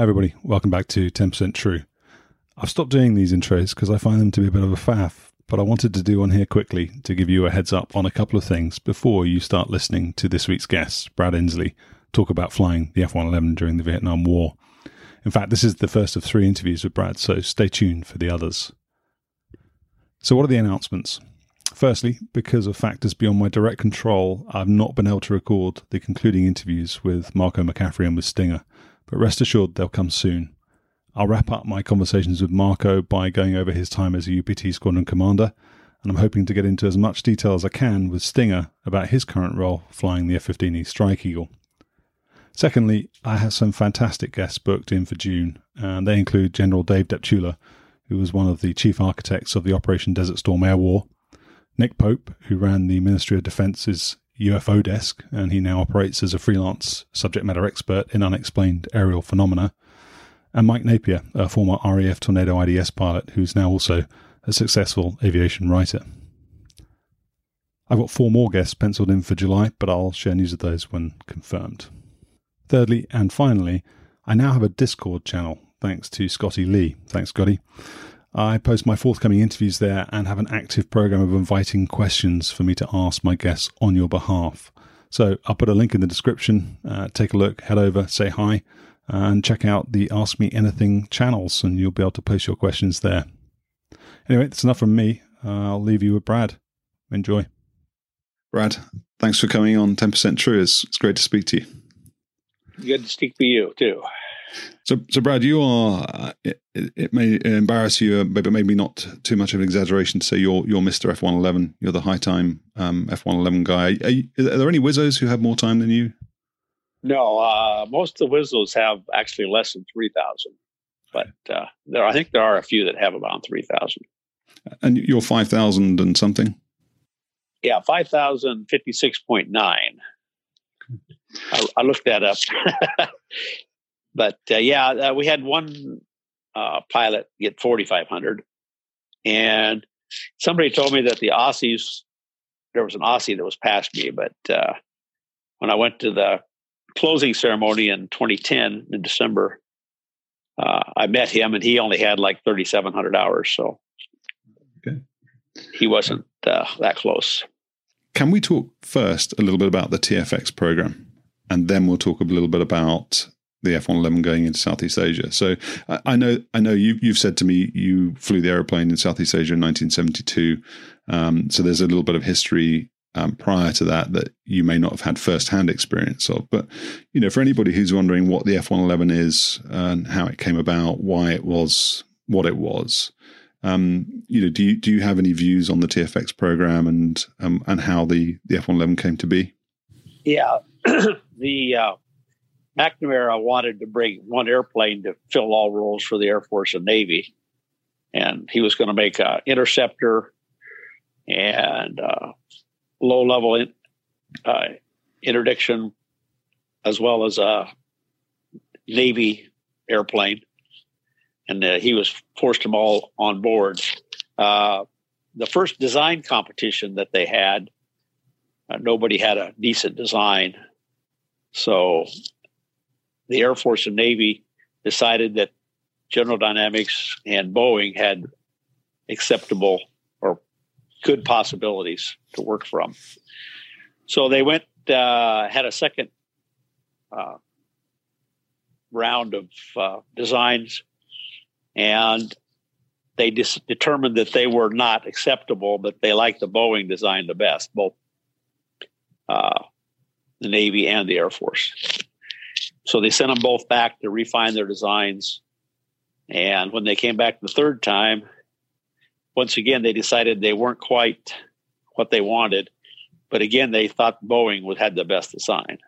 Hi, everybody. Welcome back to 10% True. I've stopped doing these intros because I find them to be a bit of a faff, but I wanted to do one here quickly to give you a heads up on a couple of things before you start listening to this week's guest, Brad Inslee, talk about flying the F 111 during the Vietnam War. In fact, this is the first of three interviews with Brad, so stay tuned for the others. So, what are the announcements? Firstly, because of factors beyond my direct control, I've not been able to record the concluding interviews with Marco McCaffrey and with Stinger but rest assured they'll come soon. I'll wrap up my conversations with Marco by going over his time as a UPT squadron commander, and I'm hoping to get into as much detail as I can with Stinger about his current role flying the F 15E Strike Eagle. Secondly, I have some fantastic guests booked in for June, and they include General Dave Deptula, who was one of the chief architects of the Operation Desert Storm Air War, Nick Pope, who ran the Ministry of Defence's UFO desk, and he now operates as a freelance subject matter expert in unexplained aerial phenomena. And Mike Napier, a former RAF Tornado IDS pilot who's now also a successful aviation writer. I've got four more guests penciled in for July, but I'll share news of those when confirmed. Thirdly, and finally, I now have a Discord channel thanks to Scotty Lee. Thanks, Scotty. I post my forthcoming interviews there and have an active program of inviting questions for me to ask my guests on your behalf. So I'll put a link in the description. Uh, take a look, head over, say hi, and check out the Ask Me Anything channels, and you'll be able to post your questions there. Anyway, that's enough from me. Uh, I'll leave you with Brad. Enjoy. Brad, thanks for coming on 10% True. It's, it's great to speak to you. Good to speak to you, too. So, so Brad, you are. Uh, it, it, may embarrass you, uh, but maybe not too much of an exaggeration to say you're you're Mister F one eleven. You're the high time um, F one eleven guy. Are, you, are, there any Wizzos who have more time than you? No, uh, most of the Wizzos have actually less than three thousand, but uh, there I think there are a few that have about three thousand. And you're five thousand and something. Yeah, five thousand fifty six point nine. I, I looked that up. but uh, yeah, uh, we had one uh, pilot get 4,500. And somebody told me that the Aussies, there was an Aussie that was past me, but uh, when I went to the closing ceremony in 2010 in December, uh, I met him and he only had like 3,700 hours. So okay. he wasn't uh, that close. Can we talk first a little bit about the TFX program? And then we'll talk a little bit about the F111 going into Southeast Asia. So I, I know I know you you've said to me you flew the aeroplane in Southeast Asia in 1972. Um, so there's a little bit of history um, prior to that that you may not have had first-hand experience of. But you know, for anybody who's wondering what the F111 is and how it came about, why it was what it was, um, you know, do you do you have any views on the TFX program and um, and how the the F111 came to be? Yeah, the uh, McNamara wanted to bring one airplane to fill all roles for the Air Force and Navy. And he was going to make an interceptor and uh, low level in, uh, interdiction, as well as a Navy airplane. And uh, he was forced them all on board. Uh, the first design competition that they had, uh, nobody had a decent design. So the Air Force and Navy decided that General Dynamics and Boeing had acceptable or good possibilities to work from. So they went, uh, had a second uh, round of uh, designs, and they dis- determined that they were not acceptable, but they liked the Boeing design the best, both uh, the Navy and the Air Force. So they sent them both back to refine their designs. And when they came back the third time, once again, they decided they weren't quite what they wanted. But again, they thought Boeing would had the best design.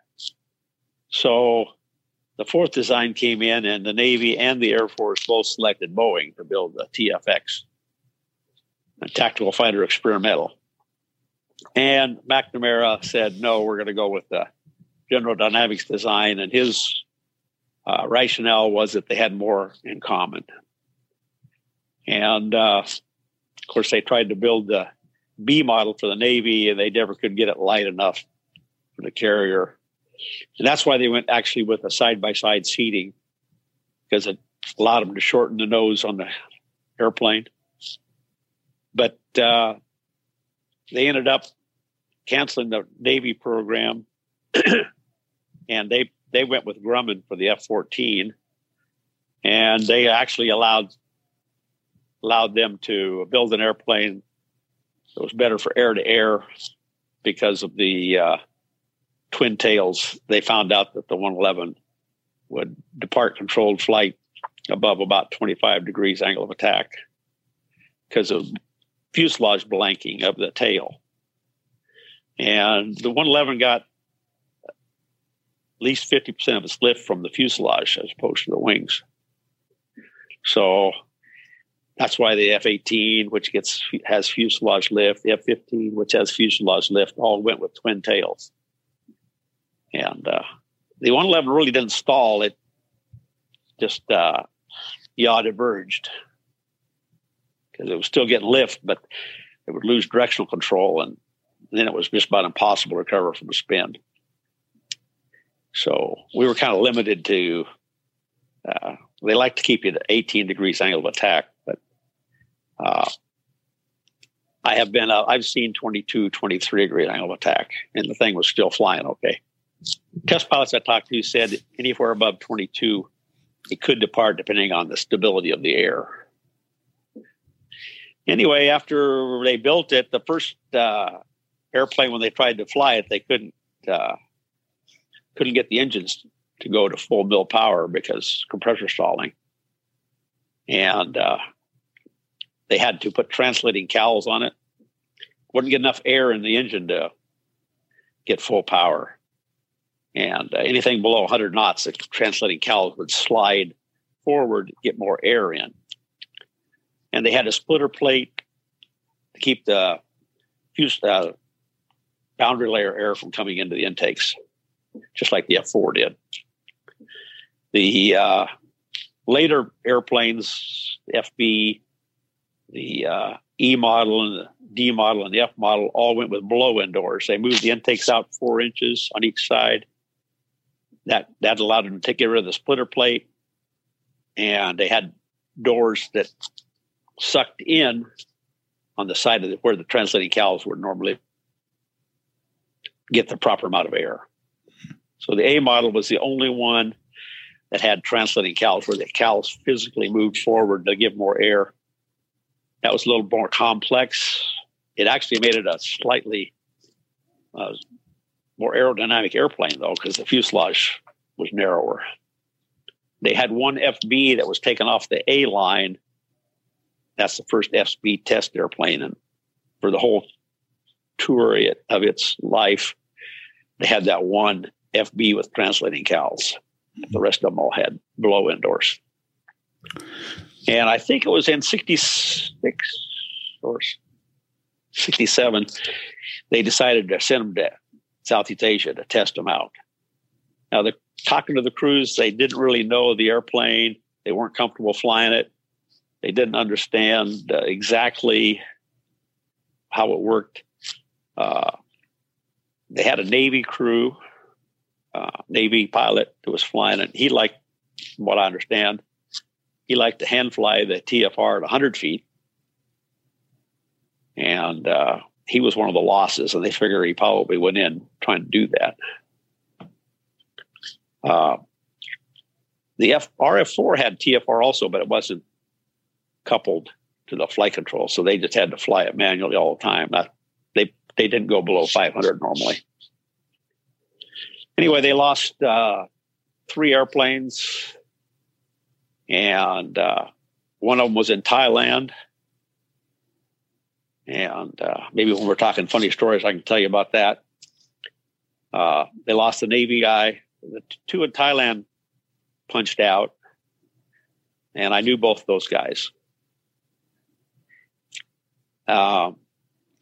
So the fourth design came in, and the Navy and the Air Force both selected Boeing to build the TFX, a tactical fighter experimental. And McNamara said, no, we're going to go with the General Dynamics design. And his uh, rationale was that they had more in common. And uh, of course, they tried to build the B model for the Navy, and they never could get it light enough for the carrier. And that's why they went actually with a side by side seating because it allowed them to shorten the nose on the airplane. But uh, they ended up canceling the Navy program, and they they went with Grumman for the F fourteen, and they actually allowed allowed them to build an airplane that was better for air to air because of the uh, twin tails. They found out that the 111 would depart controlled flight above about 25 degrees angle of attack because of fuselage blanking of the tail. And the 111 got least 50% of its lift from the fuselage as opposed to the wings. So that's why the F 18, which gets has fuselage lift, the F 15, which has fuselage lift, all went with twin tails. And uh, the 111 really didn't stall, it just uh, yaw diverged because it was still getting lift, but it would lose directional control, and then it was just about impossible to recover from a spin. So we were kind of limited to. Uh, they like to keep you at 18 degrees angle of attack, but uh, I have been, uh, I've seen 22, 23 degree angle of attack, and the thing was still flying okay. Test pilots I talked to said anywhere above 22, it could depart depending on the stability of the air. Anyway, after they built it, the first uh, airplane when they tried to fly it, they couldn't uh, couldn't get the engines to go to full mill power because compressor stalling, and uh, they had to put translating cowls on it. Wouldn't get enough air in the engine to get full power. And uh, anything below 100 knots, the translating cowls would slide forward, get more air in. And they had a splitter plate to keep the fuse, uh, boundary layer air from coming into the intakes, just like the F 4 did. The uh, later airplanes, FB, the uh, E model and the D model and the F model all went with blow in doors. They moved the intakes out four inches on each side. That that allowed them to get rid of the splitter plate, and they had doors that sucked in on the side of the, where the translating cowls would normally get the proper amount of air. So the A model was the only one that had translating cowls where the cowls physically moved forward to give more air that was a little more complex. It actually made it a slightly uh, more aerodynamic airplane, though, because the fuselage was narrower. They had one FB that was taken off the A line. That's the first FB test airplane, and for the whole tour of its life, they had that one FB with translating cowls. The rest of them all had blow in doors. And I think it was in 66 or 67, they decided to send them to Southeast Asia to test them out. Now, the, talking to the crews, they didn't really know the airplane. They weren't comfortable flying it. They didn't understand uh, exactly how it worked. Uh, they had a Navy crew, uh, Navy pilot who was flying it. He liked, what I understand, he liked to hand fly the TFR at 100 feet. and uh, he was one of the losses, and they figure he probably went in trying to do that. Uh, the F, RF4 had TFR also, but it wasn't coupled to the flight control, so they just had to fly it manually all the time. Not, they they didn't go below 500 normally. Anyway, they lost uh, three airplanes, and uh, one of them was in Thailand. And uh, maybe when we're talking funny stories, I can tell you about that. Uh, they lost the Navy guy. The two in Thailand punched out, and I knew both those guys. Um,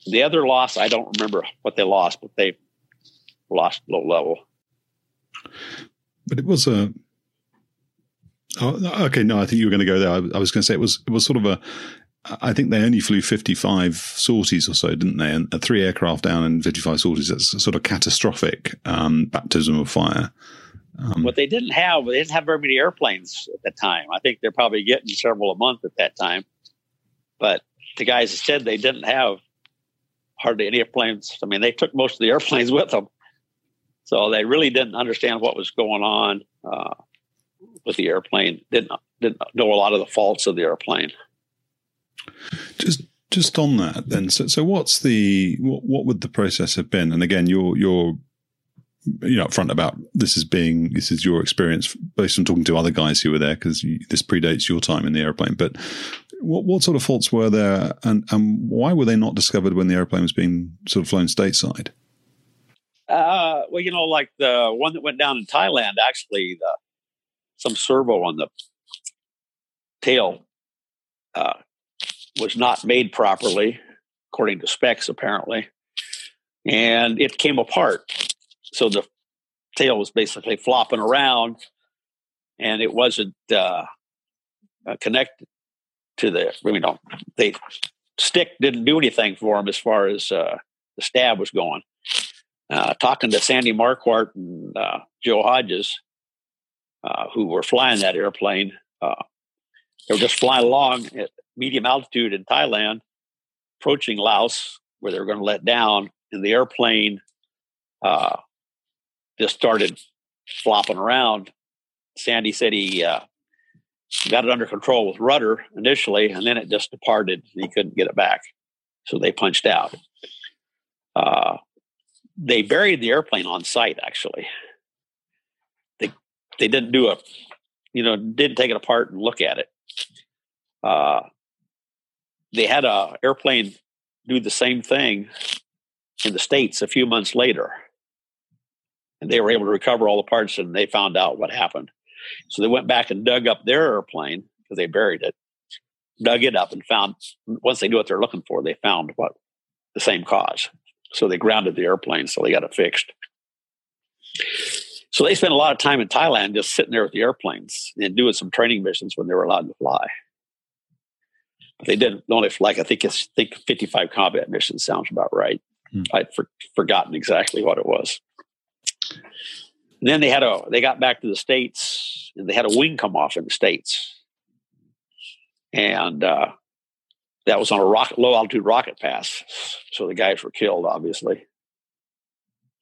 the other loss, I don't remember what they lost, but they lost low level. But it was a. Oh, okay, no, I think you were going to go there. I, I was going to say it was it was sort of a. I think they only flew 55 sorties or so, didn't they? And three aircraft down and 55 sorties. That's a sort of catastrophic um, baptism of fire. Um, what they didn't have, they didn't have very many airplanes at that time. I think they're probably getting several a month at that time. But the guys said they didn't have hardly any airplanes. I mean, they took most of the airplanes with them. So they really didn't understand what was going on uh, with the airplane. Didn't didn't know a lot of the faults of the airplane. Just just on that, then. So, so what's the what, what would the process have been? And again, you're you're you know upfront about this is being this is your experience based on talking to other guys who were there because this predates your time in the airplane. But what what sort of faults were there, and and why were they not discovered when the airplane was being sort of flown stateside? Uh, well, you know, like the one that went down in Thailand, actually, the some servo on the tail uh, was not made properly, according to specs, apparently, and it came apart. So the tail was basically flopping around, and it wasn't uh, uh connected to the. You know, they stick didn't do anything for them as far as uh, the stab was going. Uh, talking to Sandy Marquardt and uh, Joe Hodges, uh, who were flying that airplane. Uh, they were just flying along at medium altitude in Thailand, approaching Laos, where they were going to let down, and the airplane uh, just started flopping around. Sandy said he uh, got it under control with rudder initially, and then it just departed. He couldn't get it back, so they punched out. They buried the airplane on site. Actually, they they didn't do a, you know, didn't take it apart and look at it. Uh, they had a airplane do the same thing in the states a few months later, and they were able to recover all the parts, and they found out what happened. So they went back and dug up their airplane because they buried it, dug it up, and found once they knew what they're looking for, they found what the same cause. So they grounded the airplane, so they got it fixed. So they spent a lot of time in Thailand just sitting there with the airplanes and doing some training missions when they were allowed to fly. But they did only like I think it's think 55 combat missions sounds about right. Hmm. I'd for, forgotten exactly what it was. And then they had a they got back to the states and they had a wing come off in the states, and uh, that was on a rocket, low altitude rocket pass. So the guys were killed, obviously.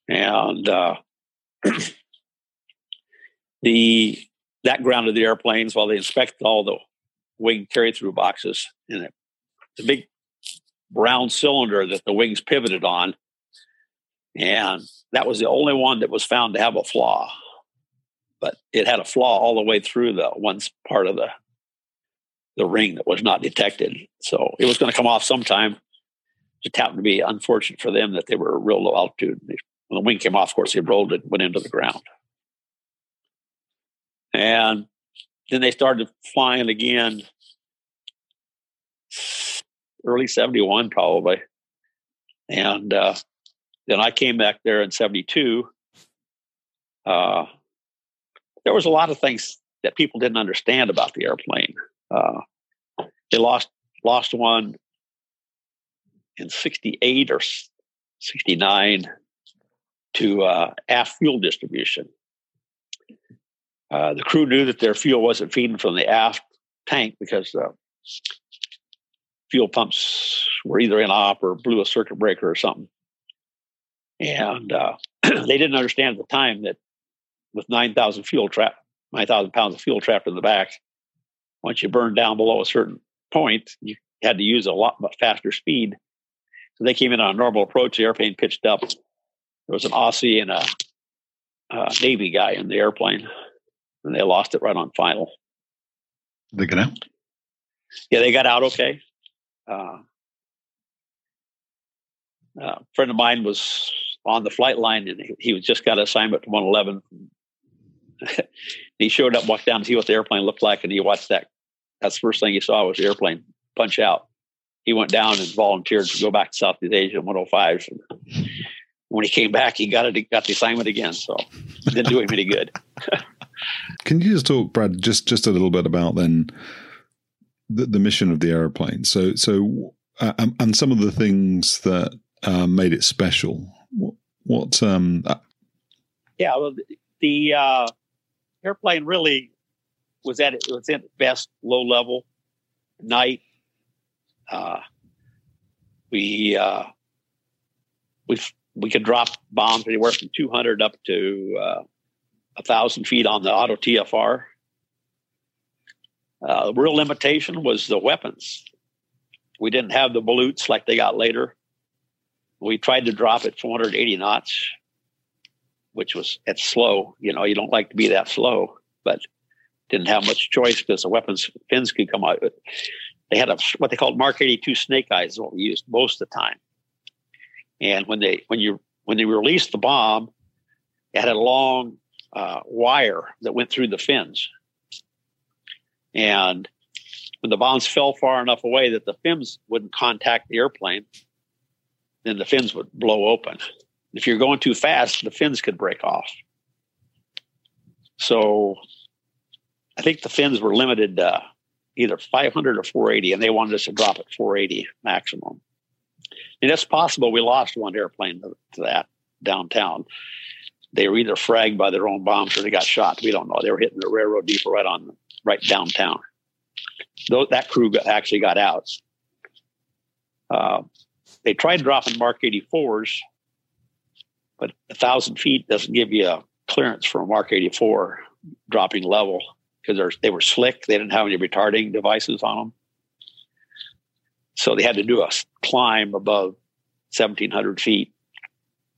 And uh, the that grounded the airplanes while they inspected all the wing carry through boxes. And it, the big brown cylinder that the wings pivoted on. And that was the only one that was found to have a flaw. But it had a flaw all the way through the one part of the the ring that was not detected. So it was going to come off sometime. Just happened to be unfortunate for them that they were a real low altitude. When the wing came off, of course, they rolled it, went into the ground. And then they started flying again early 71 probably and uh, then i came back there in 72 uh, there was a lot of things that people didn't understand about the airplane uh, they lost lost one in 68 or 69 to uh, aft fuel distribution. Uh, the crew knew that their fuel wasn't feeding from the aft tank because the fuel pumps were either in op or blew a circuit breaker or something. And uh, they didn't understand at the time that with 9,000 fuel trap, 9,000 pounds of fuel trapped in the back, once you burn down below a certain point, you had to use a lot but faster speed. So they came in on a normal approach. The airplane pitched up. There was an Aussie and a, a Navy guy in the airplane, and they lost it right on final. They got out? Yeah, they got out okay. Uh, a friend of mine was on the flight line and he, he was just got an assignment to 111. he showed up, walked down to see what the airplane looked like, and he watched that. That's the first thing he saw was the airplane punch out. He went down and volunteered to go back to Southeast Asia 105. And when he came back, he got it, got the assignment again. So it didn't do him any good. Can you just talk, Brad, just just a little bit about then the, the mission of the airplane? So so uh, and some of the things that uh, made it special. What, what um, uh, yeah, well, the uh, airplane really was at its best low level night. Uh, we uh, we we could drop bombs anywhere from 200 up to uh, a thousand feet on the auto TFR. Uh, the real limitation was the weapons. We didn't have the ballutes like they got later. We tried to drop at 480 knots, which was at slow. You know, you don't like to be that slow, but didn't have much choice because the weapons fins could come out. They had a what they called Mark 82 snake eyes, is what we used most of the time. And when they when you when they released the bomb, it had a long uh, wire that went through the fins. And when the bombs fell far enough away that the fins wouldn't contact the airplane, then the fins would blow open. If you're going too fast, the fins could break off. So I think the fins were limited to either 500 or 480, and they wanted us to drop at 480 maximum. And it's possible we lost one airplane to, to that downtown. They were either fragged by their own bombs or they got shot. We don't know. They were hitting the railroad depot right on, right downtown. Though that crew got, actually got out. Uh, they tried dropping Mark 84s, but a thousand feet doesn't give you a clearance for a Mark 84 dropping level because they were slick. They didn't have any retarding devices on them. So they had to do a climb above 1,700 feet,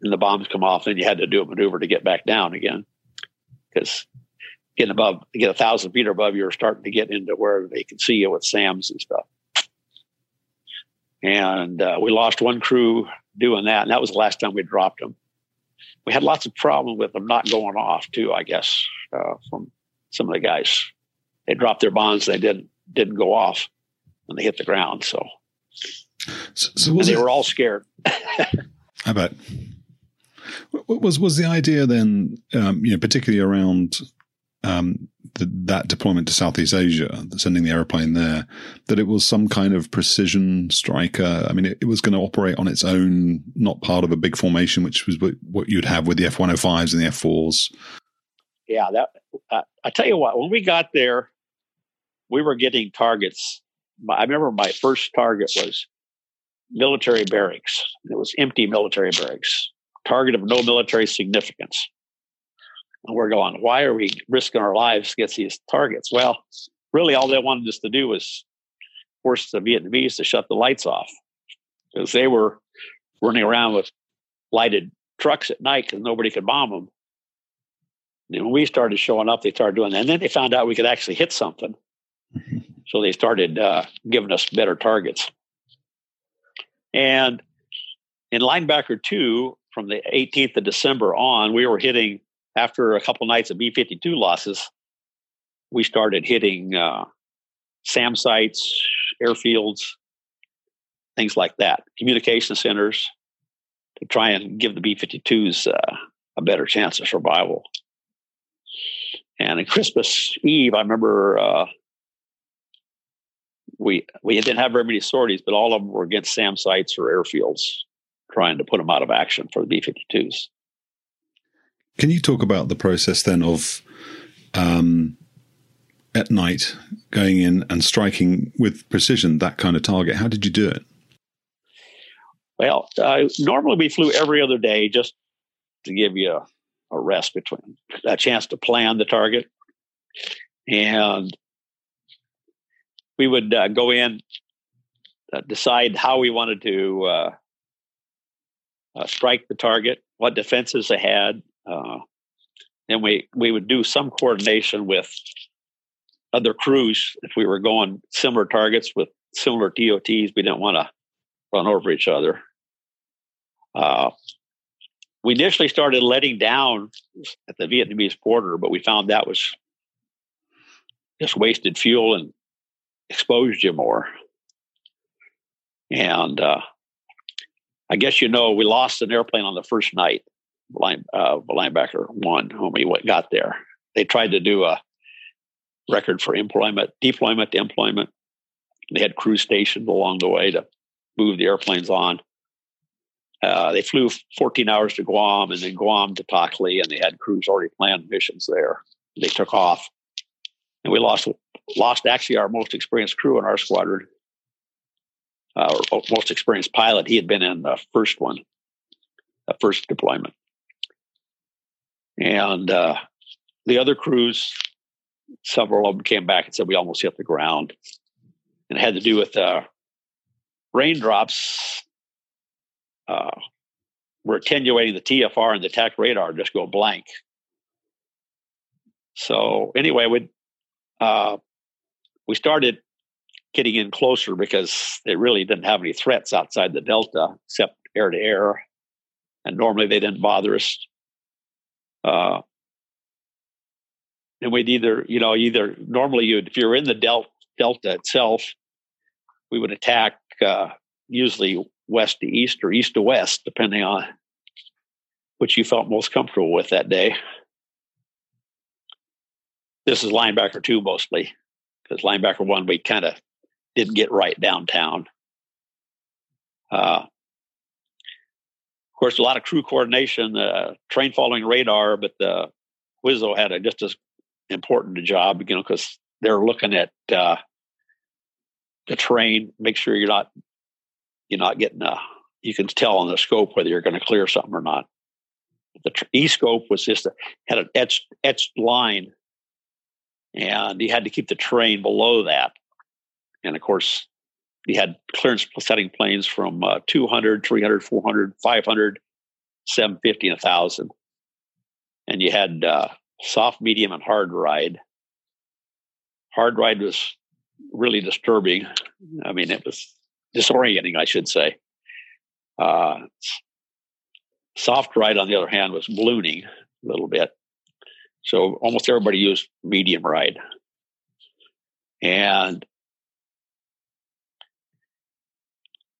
and the bombs come off, and you had to do a maneuver to get back down again. Because getting above, get a thousand feet above, you're starting to get into where they can see you with SAMs and stuff. And uh, we lost one crew doing that, and that was the last time we dropped them. We had lots of problem with them not going off too, I guess, uh, from some of the guys. They dropped their bonds, they didn't didn't go off when they hit the ground. So so, so they it, were all scared. I bet. What was was the idea then? Um, you know, particularly around um, the, that deployment to Southeast Asia, sending the airplane there, that it was some kind of precision striker. I mean, it, it was going to operate on its own, not part of a big formation, which was what you'd have with the F one hundred oh fives and the F fours. Yeah, that uh, I tell you what, when we got there, we were getting targets. I remember my first target was military barracks. It was empty military barracks, target of no military significance. And we're going, why are we risking our lives to get these targets? Well, really, all they wanted us to do was force the Vietnamese to shut the lights off because they were running around with lighted trucks at night because nobody could bomb them. And when we started showing up, they started doing that. And then they found out we could actually hit something. so they started uh, giving us better targets. And in linebacker two, from the 18th of December on, we were hitting after a couple nights of B 52 losses, we started hitting uh, SAM sites, airfields, things like that, communication centers to try and give the B 52s uh, a better chance of survival. And on Christmas Eve, I remember uh, we we didn't have very many sorties, but all of them were against SAM sites or airfields, trying to put them out of action for the B 52s. Can you talk about the process then of um, at night, going in and striking with precision that kind of target? How did you do it? Well, uh, normally we flew every other day just to give you a, a rest between a chance to plan the target. And we would uh, go in, uh, decide how we wanted to uh, uh, strike the target, what defenses they had. Uh, and we, we would do some coordination with other crews if we were going similar targets with similar DOTs. We didn't want to run over each other. We initially started letting down at the Vietnamese border, but we found that was just wasted fuel and exposed you more. And uh, I guess you know we lost an airplane on the first night. Line, uh, linebacker one when we got there. They tried to do a record for employment, deployment to employment. They had crew stationed along the way to move the airplanes on. Uh, they flew 14 hours to Guam and then Guam to Takhli, and they had crews already planned missions there. They took off, and we lost lost actually our most experienced crew in our squadron, or most experienced pilot. He had been in the first one, the first deployment, and uh, the other crews, several of them came back and said we almost hit the ground, and it had to do with uh, raindrops uh, we're attenuating the TFR and the attack radar just go blank. So anyway, we uh, we started getting in closer because they really didn't have any threats outside the delta except air to air, and normally they didn't bother us. Uh, and we'd either, you know, either normally you'd if you're in the del- delta itself, we would attack uh, usually west to east or east to west, depending on which you felt most comfortable with that day. This is linebacker two mostly, because linebacker one we kind of didn't get right downtown. Uh, of course, a lot of crew coordination, uh, terrain following radar, but the Wizzo had a just as important a job, you know, because they're looking at uh, the train, make sure you're not you're not getting a, you can tell on the scope whether you're going to clear something or not. The E scope was just a, had an etched, etched line, and you had to keep the terrain below that. And of course, you had clearance setting planes from uh, 200, 300, 400, 500, 750, and 1,000. And you had uh, soft, medium, and hard ride. Hard ride was really disturbing. I mean, it was disorienting, I should say. Uh, soft ride, on the other hand, was ballooning a little bit. So almost everybody used medium ride. And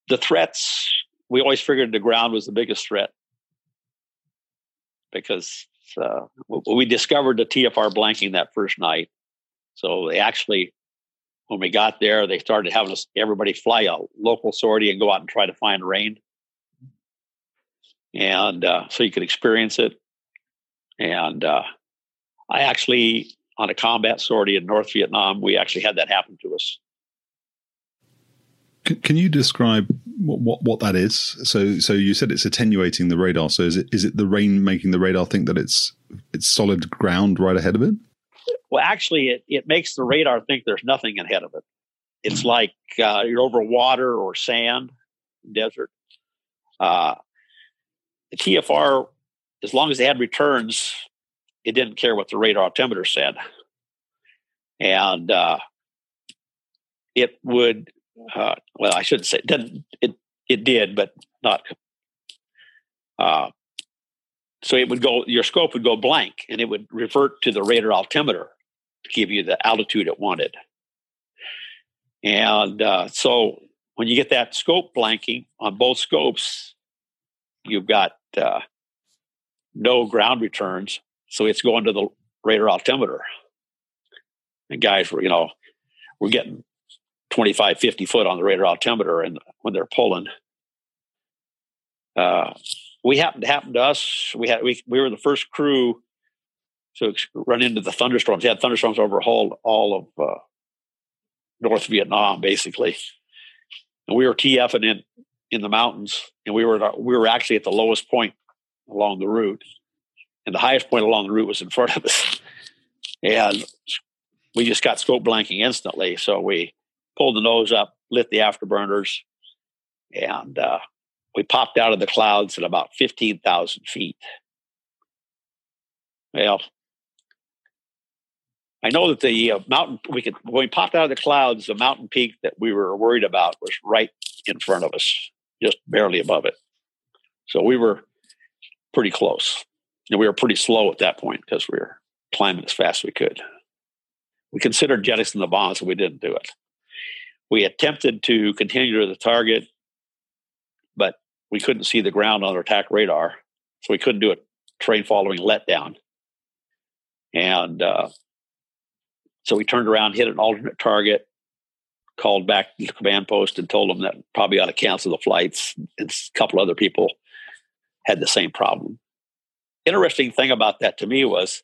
the threats, we always figured the ground was the biggest threat because uh, we discovered the TFR blanking that first night. So they actually when we got there, they started having us everybody fly a local sortie and go out and try to find rain, and uh, so you could experience it. And uh, I actually, on a combat sortie in North Vietnam, we actually had that happen to us. Can, can you describe what, what, what that is? So so you said it's attenuating the radar. So is it is it the rain making the radar think that it's it's solid ground right ahead of it? Well, actually, it, it makes the radar think there's nothing ahead of it. It's like uh, you're over water or sand, desert. Uh, the TFR, as long as they had returns, it didn't care what the radar altimeter said. And uh, it would, uh, well, I shouldn't say it didn't, it, it did, but not. So it would go, your scope would go blank and it would revert to the radar altimeter to give you the altitude it wanted. And uh, so when you get that scope blanking on both scopes, you've got uh, no ground returns. So it's going to the radar altimeter. And guys were, you know, we're getting 25, 50 foot on the radar altimeter and when they're pulling. Uh, we happened to happen to us. We had we we were the first crew to run into the thunderstorms. They had thunderstorms over all, of uh, North Vietnam, basically. And we were TFing in in the mountains, and we were we were actually at the lowest point along the route, and the highest point along the route was in front of us, and we just got scope blanking instantly. So we pulled the nose up, lit the afterburners, and uh, we popped out of the clouds at about fifteen thousand feet. Well, I know that the uh, mountain we could when we popped out of the clouds, the mountain peak that we were worried about was right in front of us, just barely above it. So we were pretty close, and we were pretty slow at that point because we were climbing as fast as we could. We considered jettisoning the bombs, and we didn't do it. We attempted to continue to the target, but we couldn't see the ground on our attack radar, so we couldn't do a terrain following letdown. And uh, so we turned around, hit an alternate target, called back to the command post and told them that probably ought to cancel the flights. And a couple other people had the same problem. Interesting thing about that to me was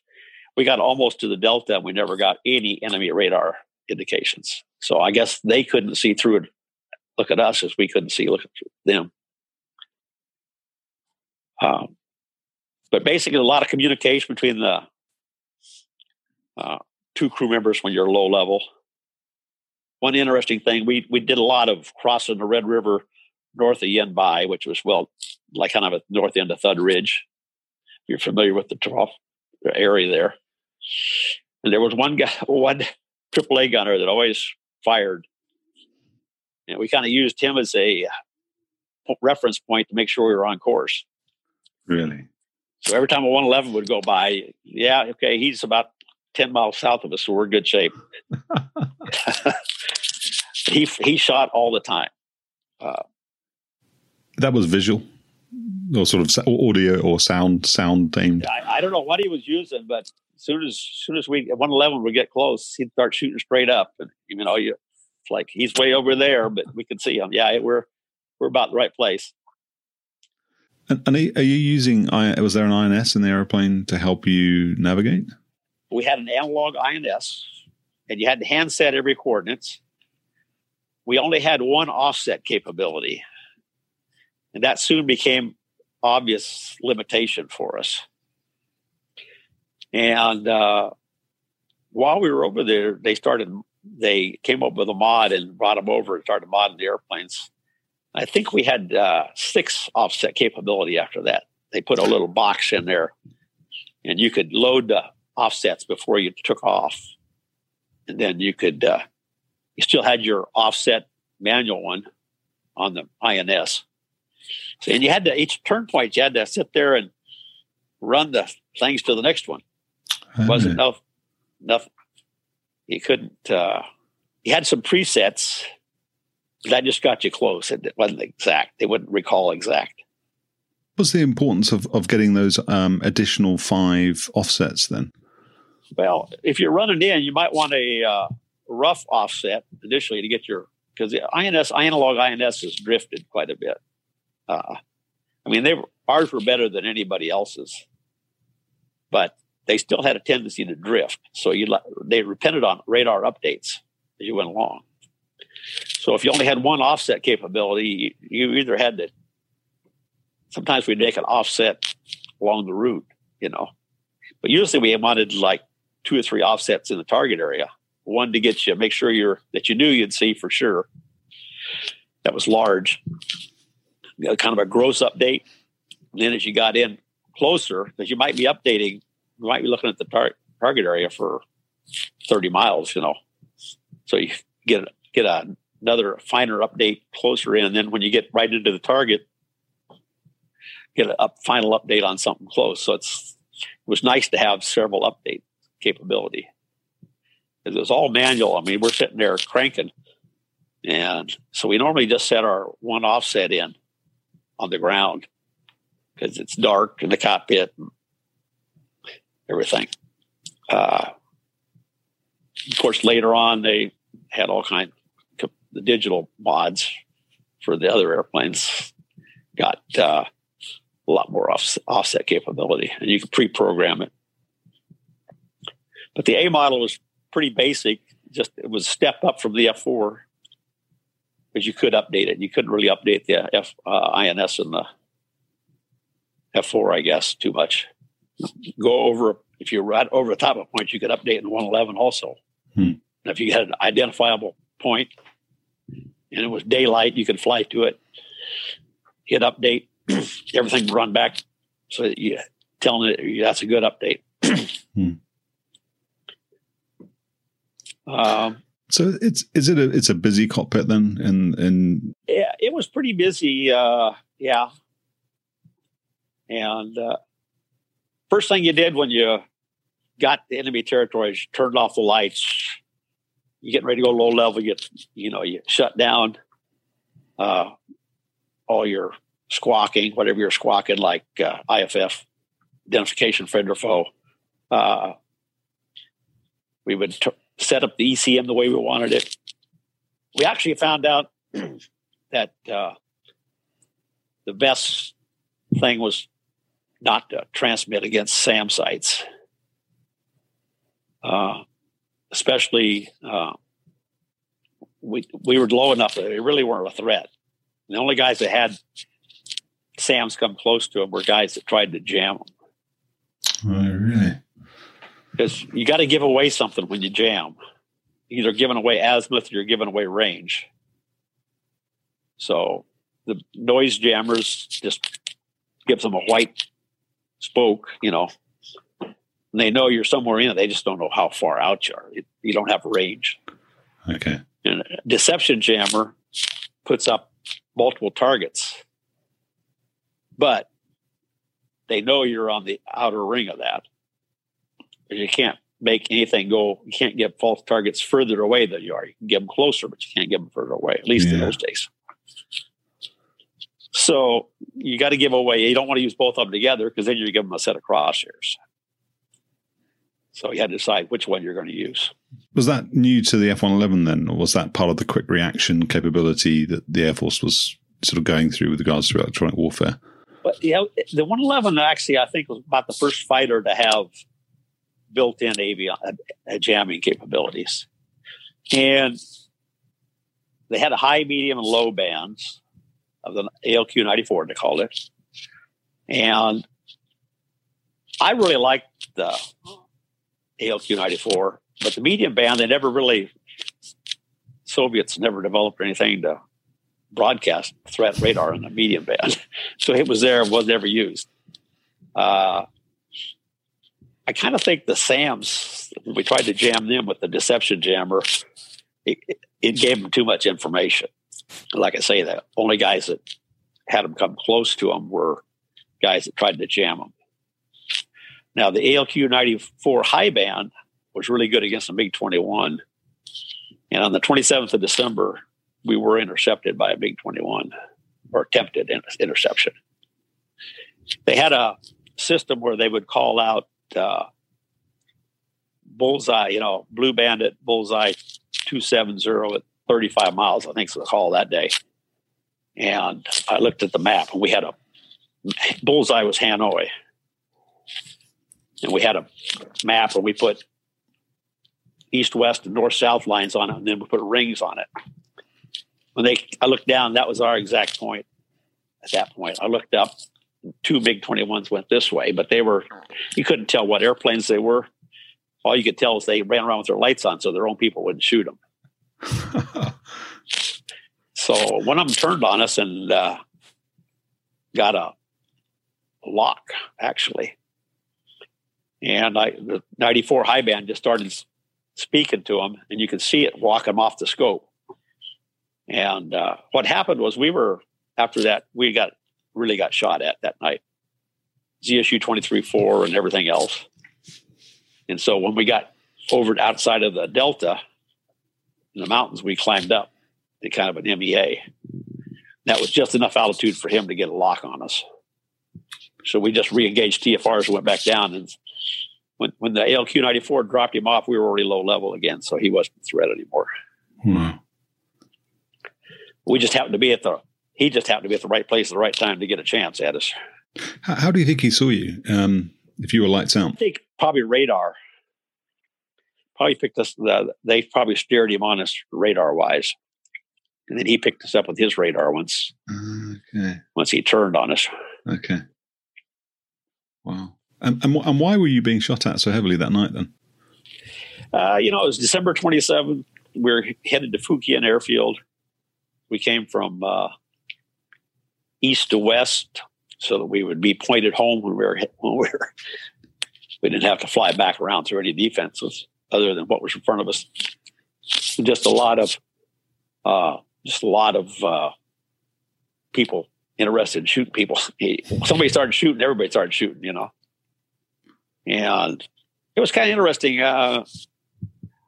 we got almost to the delta and we never got any enemy radar indications. So I guess they couldn't see through it, look at us as we couldn't see look at them. Um, but basically, a lot of communication between the uh, two crew members when you're low level. One interesting thing, we we did a lot of crossing the Red River north of Yen Bai, which was well like kind of at north end of Thud Ridge. If you're familiar with the trough area there. And there was one guy, one AAA gunner that always fired. And we kind of used him as a reference point to make sure we were on course. Really? So every time a 111 would go by, yeah, okay, he's about 10 miles south of us, so we're in good shape. he, he shot all the time. Uh, that was visual or sort of audio or sound sound aimed. I, I, don't know what he was using, but as soon as, as soon as we 111 would get close, he'd start shooting straight up, and you know, you it's like he's way over there, but we can see him. Yeah, we're we're about the right place. And, and are you using? Was there an INS in the airplane to help you navigate? we had an analog INS, and you had to hand set every coordinates. We only had one offset capability, and that soon became obvious limitation for us. And uh, while we were over there, they started. They came up with a mod and brought them over and started modding the airplanes. I think we had uh, six offset capability after that. They put a little box in there, and you could load the offsets before you took off. And then you could, uh, you still had your offset manual one on the INS. So, and you had to, each turn point, you had to sit there and run the things to the next one. It wasn't enough, enough. You couldn't, uh, you had some presets that just got you close. It wasn't exact. They wouldn't recall exact. What's the importance of, of getting those um, additional five offsets then? Well, if you're running in, you might want a uh, rough offset initially to get your because the INS analog INS has drifted quite a bit. Uh, I mean, they were, ours were better than anybody else's, but they still had a tendency to drift. So you they depended on radar updates as you went along. So if you only had one offset capability, you, you either had to. Sometimes we'd make an offset along the route, you know, but usually we wanted like two or three offsets in the target area. One to get you, make sure you're that you knew you'd see for sure. That was large. kind of a gross update. And then as you got in closer, because you might be updating, you might be looking at the tar- target area for 30 miles, you know. So you get get a, another finer update closer in. And then when you get right into the target, get a final update on something close. So it's it was nice to have several update capability. It was all manual. I mean, we're sitting there cranking. And so we normally just set our one offset in on the ground because it's dark in the cockpit and everything. Uh, of course, later on, they had all kinds the digital mods for the other airplanes got uh, a lot more off, offset capability, and you can pre-program it But the A model was pretty basic. Just it was a step up from the F4 because you could update it. You couldn't really update the F uh, INS and the F4, I guess, too much. Go over if you're right over the top of a point, you could update in 111 also. Hmm. if you had an identifiable point and it was daylight, you could fly to it, hit update, everything would run back so that you telling it that's a good update. hmm. um, so it's is it a it's a busy cockpit then? And and yeah, it was pretty busy. Uh, yeah, and uh, first thing you did when you got the enemy territories, turned off the lights. You getting ready to go low level. You get you know you shut down uh, all your squawking, whatever you're squawking, like uh, IFF identification friend or foe. Uh, we would t- set up the ECM the way we wanted it. We actually found out that uh, the best thing was not to transmit against SAM sites, uh, especially uh, we we were low enough that they really weren't a threat. And the only guys that had SAMs come close to them were guys that tried to jam them. Oh, really? Because you got to give away something when you jam. Either giving away azimuth or you're giving away range. So the noise jammers just gives them a white spoke, you know. And they know you're somewhere in it. They just don't know how far out you are. You don't have range. Okay. And deception jammer puts up multiple targets, but they know you're on the outer ring of that. You can't make anything go. You can't get false targets further away than you are. You can get them closer, but you can't get them further away. At least yeah. in those days. So you got to give away. You don't want to use both of them together because then you give them a set of crosshairs. So you had to decide which one you're going to use. Was that new to the F one eleven then, or was that part of the quick reaction capability that the Air Force was sort of going through with regards to electronic warfare? But yeah, the one eleven actually I think was about the first fighter to have built-in avion uh, jamming capabilities, and they had a high, medium, and low bands of the ALQ 94, they called it. And I really liked the ALQ 94, but the medium band, they never really, Soviets never developed anything to broadcast threat radar in the medium band. So it was there, was never used. Uh, I kind of think the SAMs, we tried to jam them with the deception jammer, it, it gave them too much information like I say, the only guys that had them come close to them were guys that tried to jam them. Now, the ALQ 94 high band was really good against the MiG 21. And on the 27th of December, we were intercepted by a MiG 21 or attempted interception. They had a system where they would call out uh, bullseye, you know, blue bandit bullseye 270 at 35 miles, I think, was the call that day. And I looked at the map, and we had a bullseye was Hanoi, and we had a map where we put east, west, and north, south lines on it, and then we put rings on it. When they, I looked down, that was our exact point. At that point, I looked up. Two MiG 21s went this way, but they were, you couldn't tell what airplanes they were. All you could tell is they ran around with their lights on so their own people wouldn't shoot them. so one of them turned on us and uh, got a lock, actually. And I, the 94 high band just started speaking to him, and you could see it walking him off the scope. And uh, what happened was we were after that we got really got shot at that night, ZSU 23-4 and everything else. And so when we got over outside of the Delta, in the mountains, we climbed up to kind of an MEA. That was just enough altitude for him to get a lock on us. So we just re-engaged TFRs and went back down. And when, when the ALQ 94 dropped him off, we were already low level again. So he wasn't a threat anymore. Hmm. We just happened to be at the, he just happened to be at the right place at the right time to get a chance at us. How, how do you think he saw you um, if you were lights out? I think probably radar. probably picked us. The, they probably steered him on us radar wise, and then he picked us up with his radar once. Okay. Once he turned on us. Okay. Wow. And, and, and why were you being shot at so heavily that night then? Uh, you know, it was December 27th. We are headed to Phuc Yen Airfield. We came from uh, east to west so that we would be pointed home when we were when we were we didn't have to fly back around through any defenses other than what was in front of us. Just a lot of uh, just a lot of uh, people interested in shooting people. Somebody started shooting, everybody started shooting, you know. And it was kind of interesting. Uh,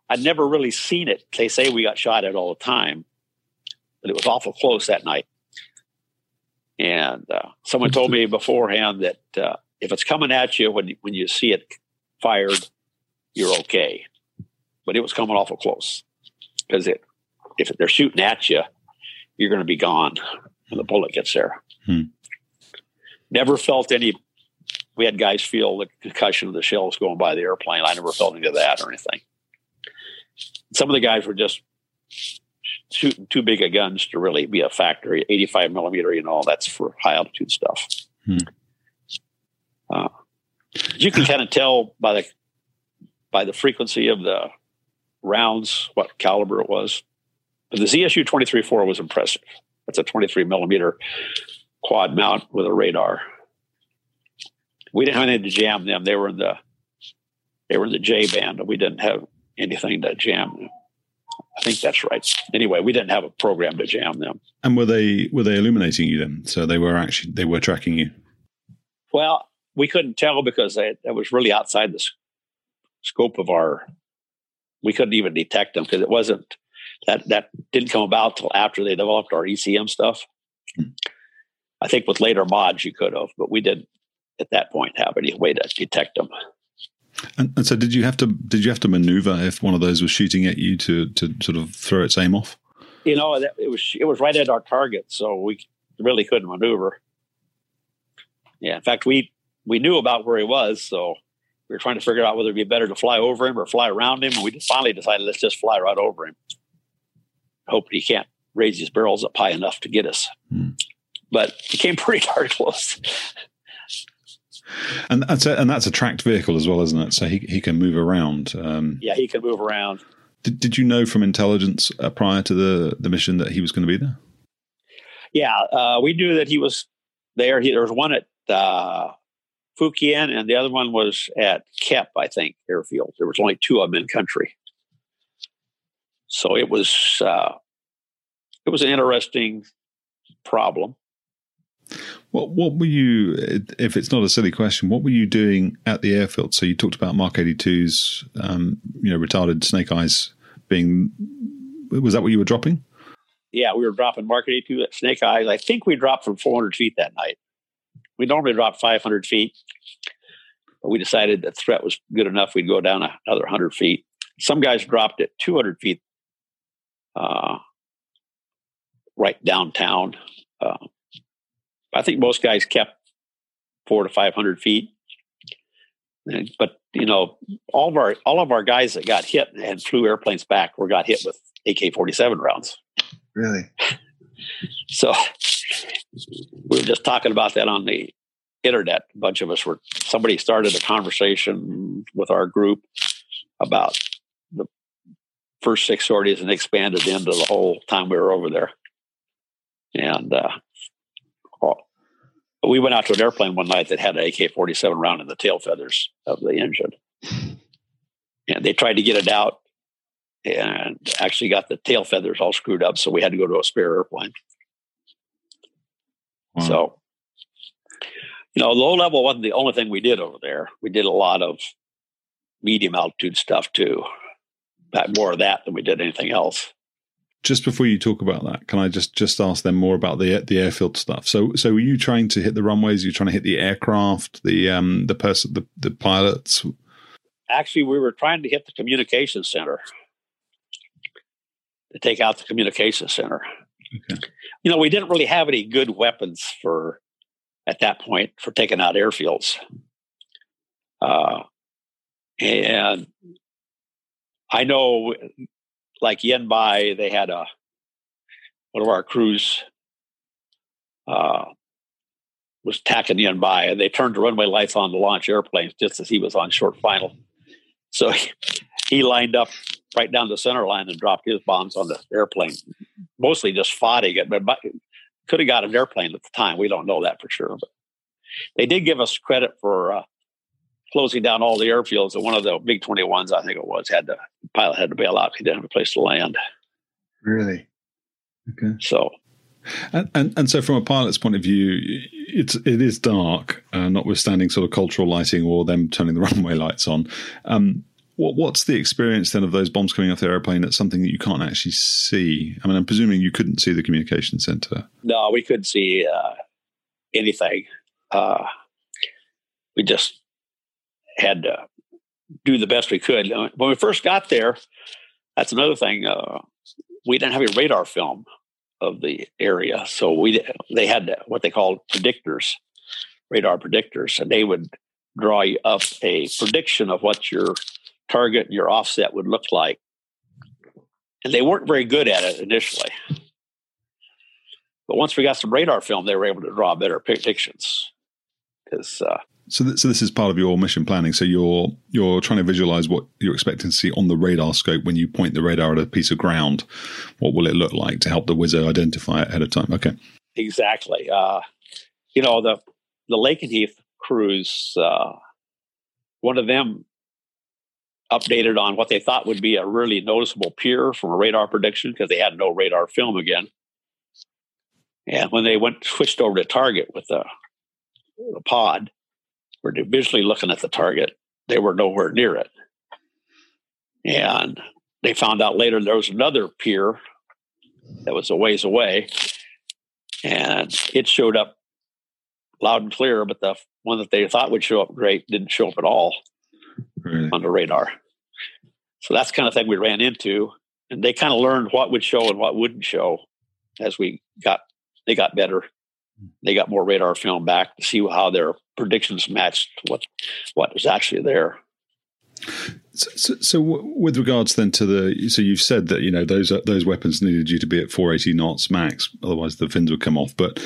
I'd never really seen it. They say we got shot at all the time, but it was awful close that night. And uh, someone told me beforehand that uh, if it's coming at you when when you see it fired, you're okay. But it was coming awful close because it if they're shooting at you, you're going to be gone when the bullet gets there. Hmm. Never felt any. We had guys feel the concussion of the shells going by the airplane. I never felt any of that or anything. Some of the guys were just shooting too big of guns to really be a factor. 85 millimeter, you know, that's for high altitude stuff. Hmm. Uh, you can kind of tell by the by the frequency of the rounds what caliber it was. But the ZSU 23-4 was impressive. That's a 23 millimeter quad mount with a radar. We didn't have anything to jam them. They were in the they were in the J band, and we didn't have anything to jam them. I think that's right. Anyway, we didn't have a program to jam them. And were they were they illuminating you then? So they were actually they were tracking you. Well, we couldn't tell because that was really outside the scope of our. We couldn't even detect them because it wasn't that that didn't come about till after they developed our ECM stuff. Hmm. I think with later mods you could have, but we didn't at that point have any way to detect them. And, and, so, did you have to did you have to maneuver if one of those was shooting at you to to sort of throw its aim off? You know, it was it was right at our target, so we really couldn't maneuver. Yeah, in fact, we we knew about where he was, so we were trying to figure out whether it'd be better to fly over him or fly around him, and we finally decided let's just fly right over him. Hope he can't raise his barrels up high enough to get us. Hmm. But he came pretty darn close. And that's a, and that's a tracked vehicle as well, isn't it? So he he can move around. Um, yeah, he can move around. Did, did you know from intelligence uh, prior to the the mission that he was going to be there? Yeah, uh, we knew that he was there. He, there was one at uh, Phuc Yen, and the other one was at Kep, I think, airfield. There was only two of them in country, so it was uh, it was an interesting problem. What what were you? If it's not a silly question, what were you doing at the airfield? So you talked about Mark 82s, um, you know, retarded snake eyes being. Was that what you were dropping? Yeah, we were dropping Mark 82 snake eyes. I think we dropped from 400 feet that night. We normally drop 500 feet, but we decided the threat was good enough. We'd go down another 100 feet. Some guys dropped at 200 feet, uh, right downtown. Uh, I think most guys kept four to five hundred feet. But you know, all of our all of our guys that got hit and flew airplanes back were got hit with AK forty seven rounds. Really? so we were just talking about that on the internet. A bunch of us were somebody started a conversation with our group about the first six sorties and expanded into the whole time we were over there. And uh, we went out to an airplane one night that had an AK 47 round in the tail feathers of the engine. And they tried to get it out and actually got the tail feathers all screwed up. So we had to go to a spare airplane. Wow. So, you know, low level wasn't the only thing we did over there. We did a lot of medium altitude stuff too. More of that than we did anything else just before you talk about that, can I just just ask them more about the the airfield stuff? So, so were you trying to hit the runways? Are you trying to hit the aircraft, the um, the person, the the pilots? Actually, we were trying to hit the communication center to take out the communication center. Okay. You know, we didn't really have any good weapons for at that point for taking out airfields, uh, and I know, like Yen-Bai, they had a one of our crews uh, was tacking Yen-Bai, and they turned the runway lights on to launch airplanes just as he was on short final. So he, he lined up right down the center line and dropped his bombs on the airplane, mostly just fighting it, but could have got an airplane at the time. We don't know that for sure, but they did give us credit for uh, closing down all the airfields. And one of the MiG 21s, I think it was, had the pilot had to bail out. He didn't have a place to land. Really? Okay. So, and, and, and so from a pilot's point of view, it's it is dark, uh, notwithstanding sort of cultural lighting or them turning the runway lights on. Um, what, what's the experience then of those bombs coming off the airplane? That's something that you can't actually see. I mean, I'm presuming you couldn't see the communication center. No, we couldn't see uh, anything. Uh, we just had to do the best we could. Uh, when we first got there, that's another thing. Uh, we didn't have a radar film of the area, so we they had what they called predictors, radar predictors, and they would draw you up a prediction of what your target and your offset would look like. And they weren't very good at it initially. But once we got some radar film, they were able to draw better predictions. Because uh, so, th- so this is part of your mission planning. So you're you're trying to visualize what you're expecting to see on the radar scope when you point the radar at a piece of ground. What will it look like to help the wizard identify it ahead of time? Okay, exactly. Uh, you know the the Lakenheath crews. Uh, one of them updated on what they thought would be a really noticeable pier from a radar prediction because they had no radar film again. And when they went switched over to target with the, the pod, were visually looking at the target, they were nowhere near it. And they found out later there was another pier that was a ways away, and it showed up loud and clear, but the one that they thought would show up great didn't show up at all really? on the radar. So that's kind of thing we ran into, and they kind of learned what would show and what wouldn't show as we got they got better. They got more radar film back to see how their predictions matched what what was actually there. So, so, so, with regards then to the, so you've said that you know those those weapons needed you to be at 480 knots max, otherwise the fins would come off. But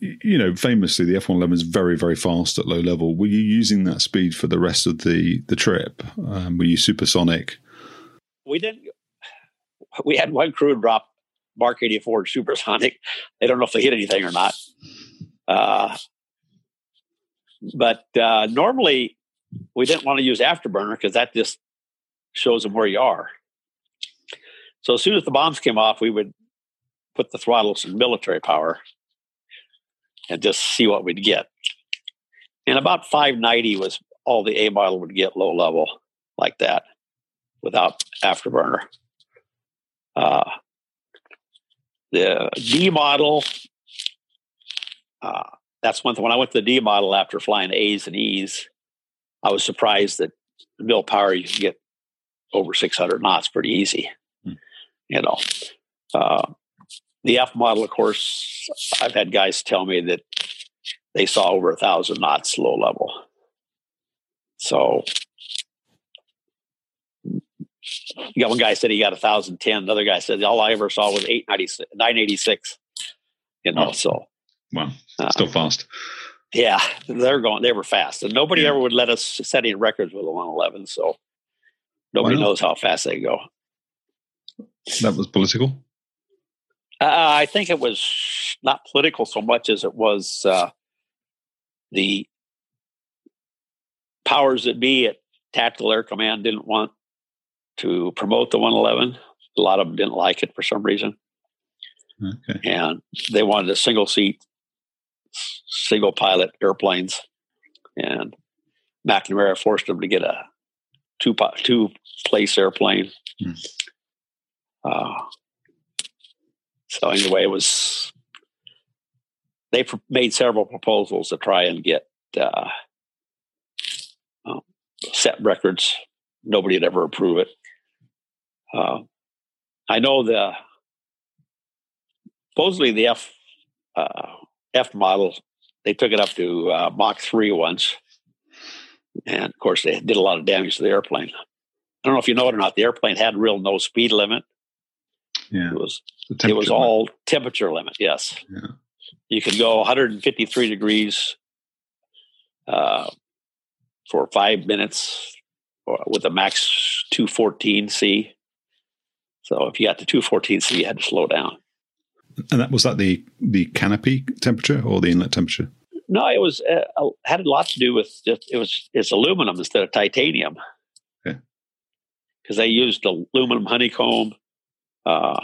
you know, famously, the F one eleven is very, very fast at low level. Were you using that speed for the rest of the the trip? Um, were you supersonic? We didn't. We had one crew drop Mark eighty four supersonic. I don't know if they hit anything or not. Uh, but uh, normally, we didn't want to use afterburner because that just shows them where you are. So as soon as the bombs came off, we would put the throttles in military power and just see what we'd get. And about 590 was all the A model would get low level like that without afterburner. Uh, the D model, uh, that's one thing. When I went to the D model after flying A's and E's, I was surprised that mill power you can get over 600 knots pretty easy. Hmm. You know, uh, the F model, of course, I've had guys tell me that they saw over a thousand knots low level. So, you got one guy said he got a thousand ten. Another guy said all I ever saw was eight ninety nine eighty six. You know, wow. so wow, uh, still fast. Yeah, they're going. They were fast, and nobody yeah. ever would let us set any records with a one eleven. So nobody knows how fast they go. That was political. Uh, I think it was not political so much as it was uh, the powers that be at Tactical Air Command didn't want to promote the 111. A lot of them didn't like it for some reason. Okay. And they wanted a single seat, single pilot airplanes. And McNamara forced them to get a two two place airplane. Hmm. Uh, so anyway, it was they made several proposals to try and get uh, um, set records. Nobody had ever approved it. Uh, I know the supposedly the F uh, F model they took it up to uh, Mach three once, and of course they did a lot of damage to the airplane. I don't know if you know it or not. The airplane had real no speed limit. Yeah, it was it was all temperature limit. Yes, yeah. you could go 153 degrees uh, for five minutes with a max 214 C. So if you got to 214 C, you had to slow down. And that was that the the canopy temperature or the inlet temperature? No, it was uh, had a lot to do with just it was it's aluminum instead of titanium. Okay. Because they used aluminum honeycomb, uh,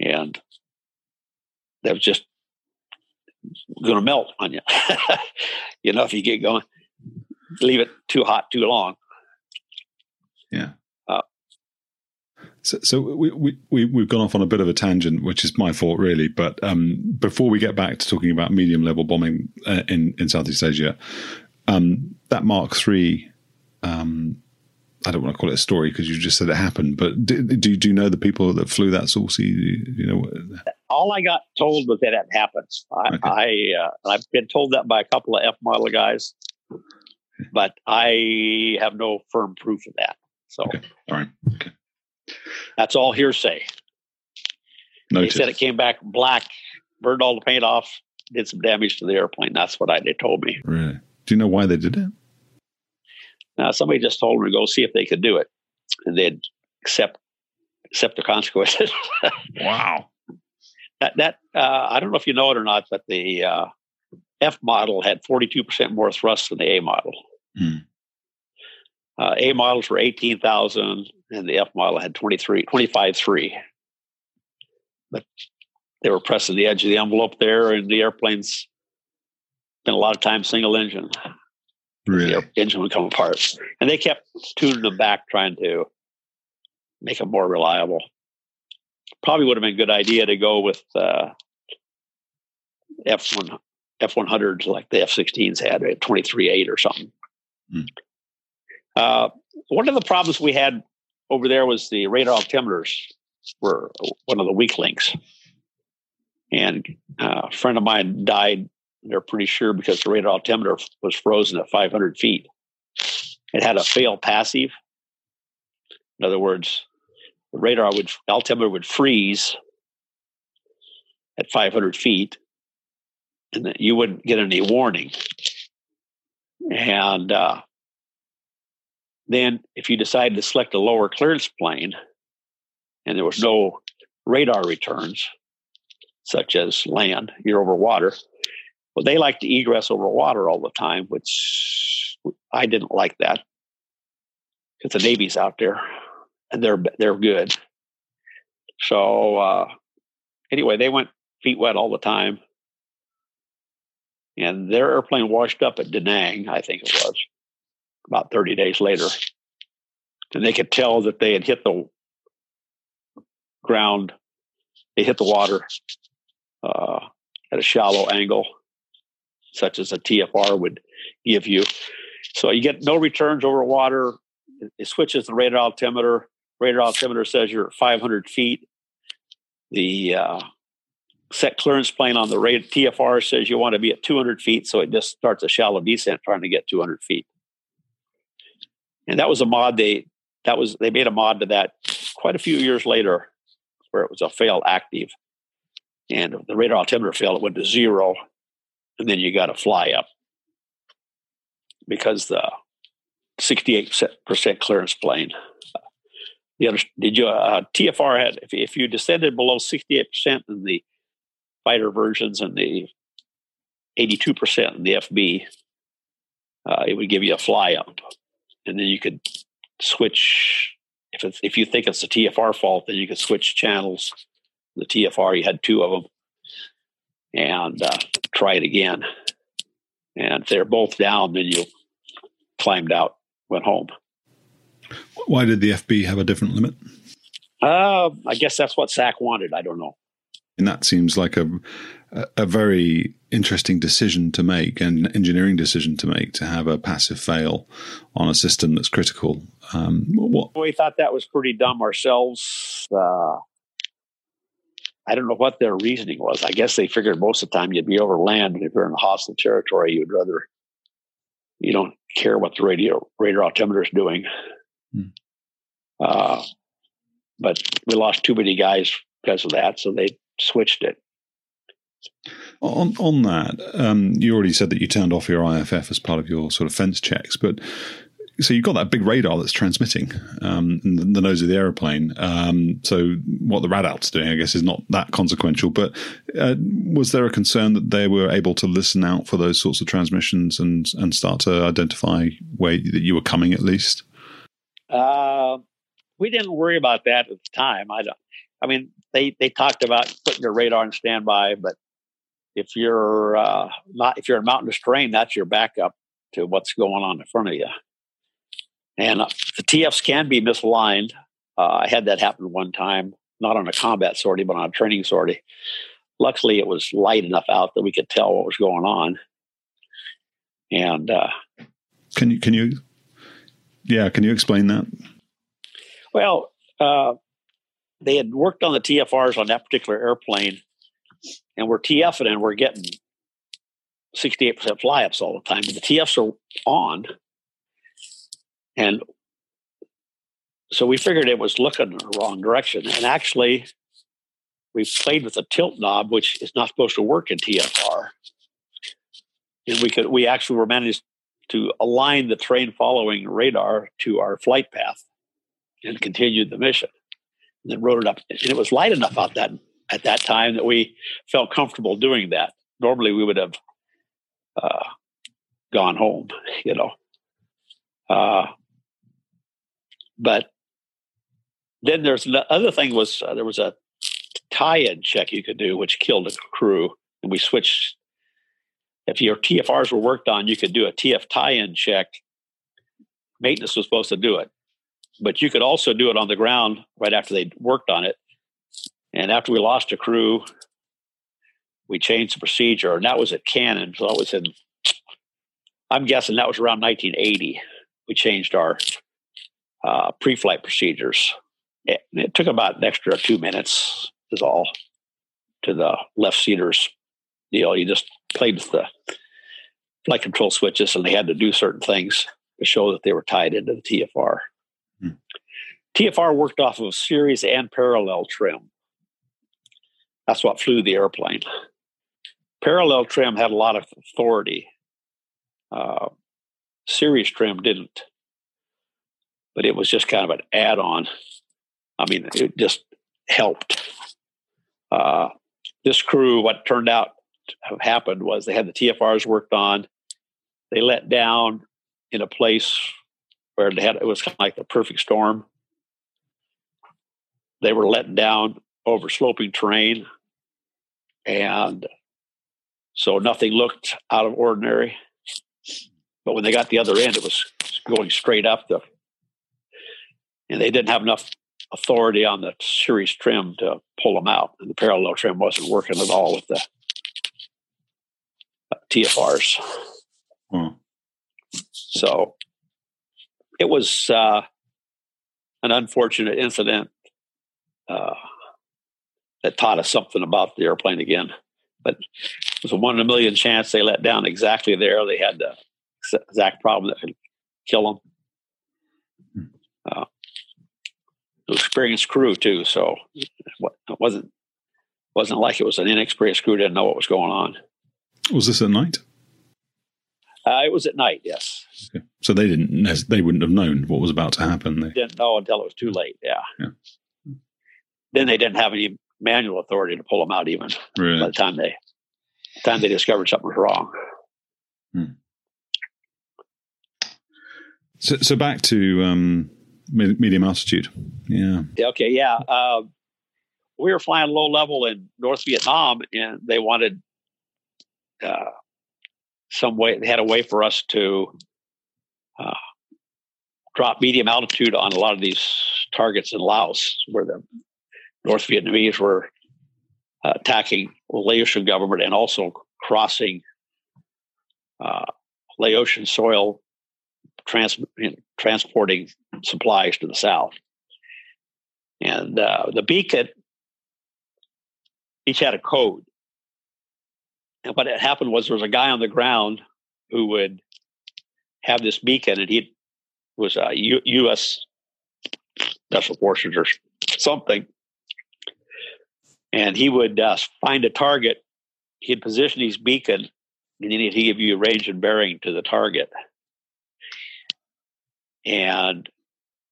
and that was just going to melt on you. you know, if you get going, leave it too hot too long. Yeah. So, so we, we, we, we've gone off on a bit of a tangent, which is my fault, really. But um, before we get back to talking about medium level bombing uh, in, in Southeast Asia, um, that Mach III, um, I don't want to call it a story because you just said it happened, but do, do, do, you know the people that flew that sortie? You know, all I got told was that it happened. I, okay. I uh, I've been told that by a couple of F model guys, but I have no firm proof of that. So, okay. all right. That's all hearsay. Noted. They said it came back black, burned all the paint off, did some damage to the airplane. That's what I they told me. Really? Do you know why they did it? Now somebody just told them to go see if they could do it, and they'd accept accept the consequences. wow. That that uh, I don't know if you know it or not, but the uh, F model had forty two percent more thrust than the A model. Hmm. Uh, a models were 18,000 and the F model had 23, 25 3. But they were pressing the edge of the envelope there and the airplane's spent a lot of time single engine. Really? The engine would come apart. And they kept tuning them back, trying to make them more reliable. Probably would have been a good idea to go with uh, F1 F100s like the F16s had, 23.8 or something. Mm. Uh, one of the problems we had over there was the radar altimeters were one of the weak links. And uh, a friend of mine died, they're pretty sure, because the radar altimeter was frozen at 500 feet. It had a fail passive. In other words, the radar would altimeter would freeze at 500 feet, and you wouldn't get any warning. And uh, then, if you decided to select a lower clearance plane and there was no radar returns, such as land, you're over water, well, they like to egress over water all the time, which I didn't like that. Because the Navy's out there and they're they're good. So uh, anyway, they went feet wet all the time, and their airplane washed up at Da Nang, I think it was about 30 days later. And they could tell that they had hit the ground, they hit the water uh, at a shallow angle, such as a TFR would give you. So you get no returns over water. It switches the radar altimeter. Radar altimeter says you're at 500 feet. The uh, set clearance plane on the radar TFR says you want to be at 200 feet, so it just starts a shallow descent trying to get 200 feet and that was a mod they that was they made a mod to that quite a few years later where it was a fail active. And the radar altimeter failed it went to zero and then you got to fly up. Because the 68% clearance plane. The other did you uh, tfr had if, if you descended below 68% in the fighter versions and the 82% in the fb uh, it would give you a fly up and then you could switch if it's if you think it's a TFR fault, then you could switch channels. The TFR, you had two of them, and uh, try it again. And if they're both down, then you climbed out, went home. Why did the FB have a different limit? Uh, I guess that's what SAC wanted. I don't know. And that seems like a a very interesting decision to make an engineering decision to make to have a passive fail on a system that's critical. Um, what? We thought that was pretty dumb ourselves. Uh, I don't know what their reasoning was. I guess they figured most of the time you'd be over land, and if you're in a hostile territory, you'd rather you don't care what the radio radar altimeter is doing. Hmm. Uh, but we lost too many guys because of that, so they switched it. On on that, um, you already said that you turned off your IFF as part of your sort of fence checks, but so you've got that big radar that's transmitting um, in the, nose of the aeroplane. Um, so what the radalt's doing, I guess, is not that consequential. But uh, was there a concern that they were able to listen out for those sorts of transmissions and and start to identify where that you were coming at least? Uh, we didn't worry about that at the time. I don't. I mean, they they talked about putting your radar on standby, but if you're uh, not if you're in mountainous terrain, that's your backup to what's going on in front of you. And uh, the TFs can be misaligned. Uh, I had that happen one time, not on a combat sortie, but on a training sortie. Luckily, it was light enough out that we could tell what was going on. And uh, can you can you yeah can you explain that? Well, uh, they had worked on the TFRs on that particular airplane, and we're TFing and we're getting 68% fly ups all the time. But the TFs are on, and so we figured it was looking in the wrong direction. And actually, we played with a tilt knob, which is not supposed to work in TFR. And we could we actually were managed to align the terrain following radar to our flight path and continued the mission. And then wrote it up. And it was light enough out that at that time that we felt comfortable doing that. Normally we would have uh, gone home, you know. Uh, but then there's the other thing was uh, there was a tie-in check you could do, which killed a crew, and we switched. If your TFRs were worked on, you could do a TF tie-in check. Maintenance was supposed to do it, but you could also do it on the ground right after they worked on it. And after we lost a crew, we changed the procedure, and that was at Cannon. So that was in. I'm guessing that was around 1980. We changed our uh, pre-flight procedures. It, it, took about an extra two minutes is all to the left seaters deal. You just played with the flight control switches and they had to do certain things to show that they were tied into the TFR. Hmm. TFR worked off of series and parallel trim. That's what flew the airplane. Parallel trim had a lot of authority. Uh, series trim didn't but it was just kind of an add on. I mean, it just helped. Uh, this crew, what turned out have happened was they had the TFRs worked on. They let down in a place where they had it was kind of like the perfect storm. They were letting down over sloping terrain, and so nothing looked out of ordinary. But when they got the other end, it was going straight up. The and they didn't have enough authority on the series trim to pull them out. And the parallel trim wasn't working at all with the uh, TFRs. Hmm. So it was uh, an unfortunate incident uh, that taught us something about the airplane again. But it was a one in a million chance they let down exactly there. They had the exact problem that could kill them. Hmm. Uh, experienced crew too, so it wasn't wasn't like it was an inexperienced crew didn't know what was going on. Was this at night? Uh, it was at night, yes. Okay. So they didn't. They wouldn't have known what was about to happen. They didn't know until it was too late. Yeah. yeah. Then they didn't have any manual authority to pull them out, even by the time they the time they discovered something was wrong. Hmm. So, so back to um, medium altitude. Yeah. Okay. Yeah. Uh, we were flying low level in North Vietnam, and they wanted uh, some way. They had a way for us to uh, drop medium altitude on a lot of these targets in Laos, where the North Vietnamese were uh, attacking Laotian government and also crossing uh, Laotian soil trans, transporting supplies to the south. And uh, the beacon each had a code. And what had happened was there was a guy on the ground who would have this beacon, and he was a U- U.S. special forces or something. And he would uh, find a target. He'd position his beacon, and then he'd give you a range and bearing to the target. And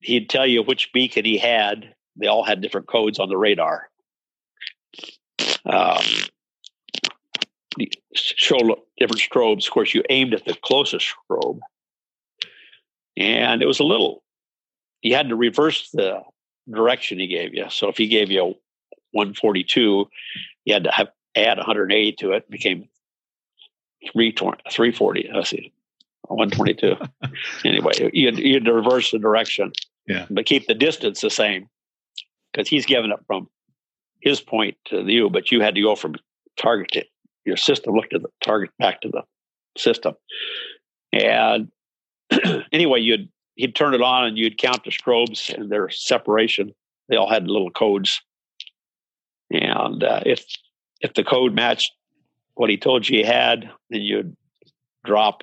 he'd tell you which beacon he had. They all had different codes on the radar. Um, show different strobes. Of course, you aimed at the closest strobe, and it was a little. You had to reverse the direction he gave you. So if he gave you 142, you had to have, add 180 to it. became 320, 340. I see. 122. anyway, you had, you had to reverse the direction, yeah, but keep the distance the same because he's giving it from his point to you, but you had to go from target to your system, looked at the target back to the system. And anyway, you'd he'd turn it on and you'd count the strobes and their separation. They all had little codes. And uh, if if the code matched what he told you he had, then you'd drop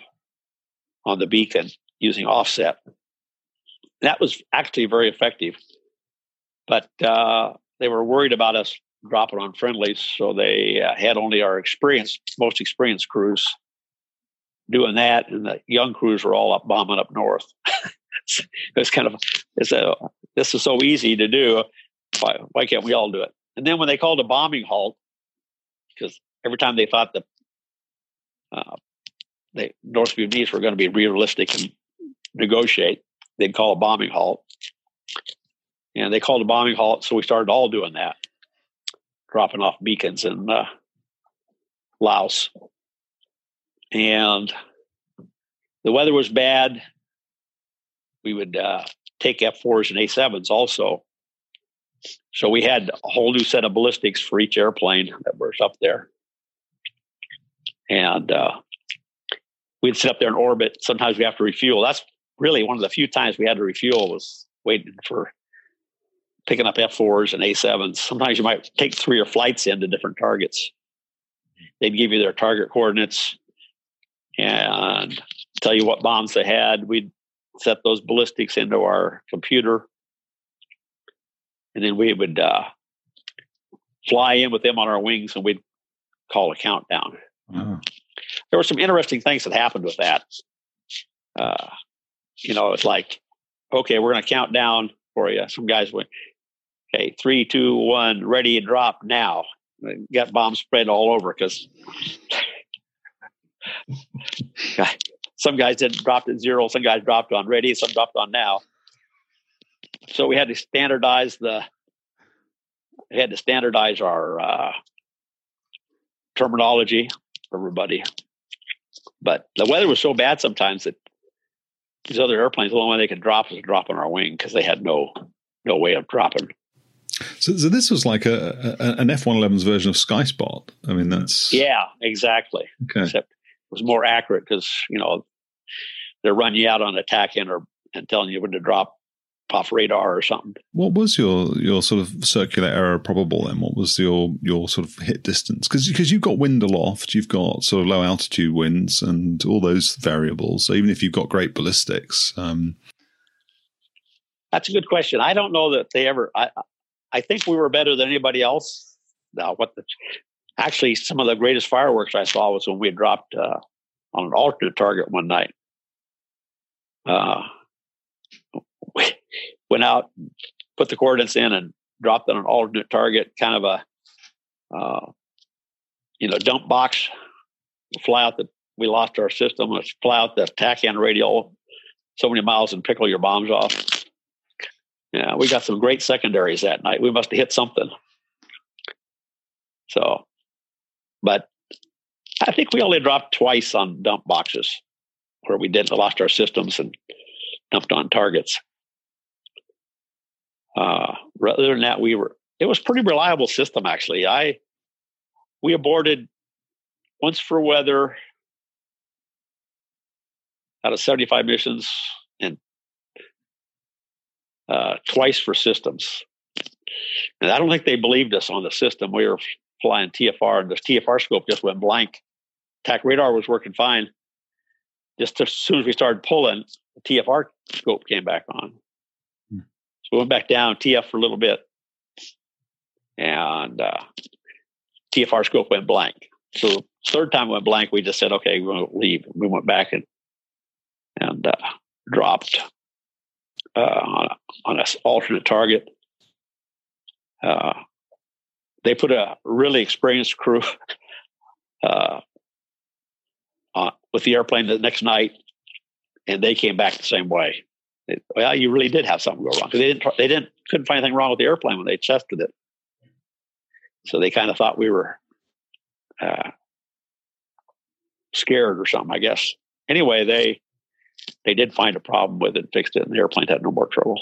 on the beacon using offset. That was actually very effective. But uh, they were worried about us dropping on friendlies, so they uh, had only our experienced, most experienced crews doing that, and the young crews were all up bombing up north. it's kind of it's a this is so easy to do. Why, why can't we all do it? And then when they called a bombing halt, because every time they thought the uh, North Vietnamese were going to be realistic and negotiate, they'd call a bombing halt. And they called a bombing halt, so we started all doing that, dropping off beacons in uh, Laos. And the weather was bad. We would uh, take F4s and A7s also. So we had a whole new set of ballistics for each airplane that was up there. And uh, we'd sit up there in orbit. Sometimes we have to refuel. That's really one of the few times we had to refuel was waiting for picking up F4s and A7s. Sometimes you might take three or flights into different targets. They'd give you their target coordinates and tell you what bombs they had. We'd set those ballistics into our computer. And then we would uh, fly in with them on our wings and we'd call a countdown. There were some interesting things that happened with that. Uh, you know, it's like, okay, we're going to count down for you. Some guys went, okay, three, two, one, ready, drop now. Got bombs spread all over because some guys didn't drop at zero, some guys dropped on ready, some dropped on now. So we had to standardize the, we had to standardize our uh, terminology for everybody. But the weather was so bad sometimes that these other airplanes, the only way they could drop was drop on our wing because they had no no way of dropping. So, so this was like a, a an F one eleven's version of SkySpot. I mean, that's yeah, exactly. Okay. Except it was more accurate because you know they're running you out on attack or and telling you when to drop off radar or something. What was your your sort of circular error probable then? What was your your sort of hit distance? Because because you've got wind aloft, you've got sort of low altitude winds and all those variables. So even if you've got great ballistics, um, that's a good question. I don't know that they ever. I I think we were better than anybody else. Now, what the actually some of the greatest fireworks I saw was when we dropped uh, on an alternate target one night. Uh, went out, put the coordinates in, and dropped on an alternate target, kind of a uh, you know dump box. Fly out the we lost our system. Let's fly out the TACAN radial so many miles and pickle your bombs off. Yeah, we got some great secondaries that night. We must have hit something. So, but I think we only dropped twice on dump boxes where we did lost our systems and dumped on targets. Uh, other than that, we were it was pretty reliable system actually. I we aborted once for weather out of 75 missions and uh, twice for systems. And I don't think they believed us on the system. We were flying TFR, and the TFR scope just went blank. TAC radar was working fine. Just as soon as we started pulling, the TFR scope came back on. So we went back down TF for a little bit, and uh, TFR scope went blank. So third time went blank, we just said, okay, we're going to leave. We went back and and uh, dropped uh, on, a, on an alternate target. Uh, they put a really experienced crew uh, on, with the airplane the next night, and they came back the same way. Well, you really did have something go wrong because they didn't they didn't couldn't find anything wrong with the airplane when they tested it. So they kind of thought we were uh, scared or something, I guess. Anyway, they they did find a problem with it, fixed it, and the airplane had no more trouble.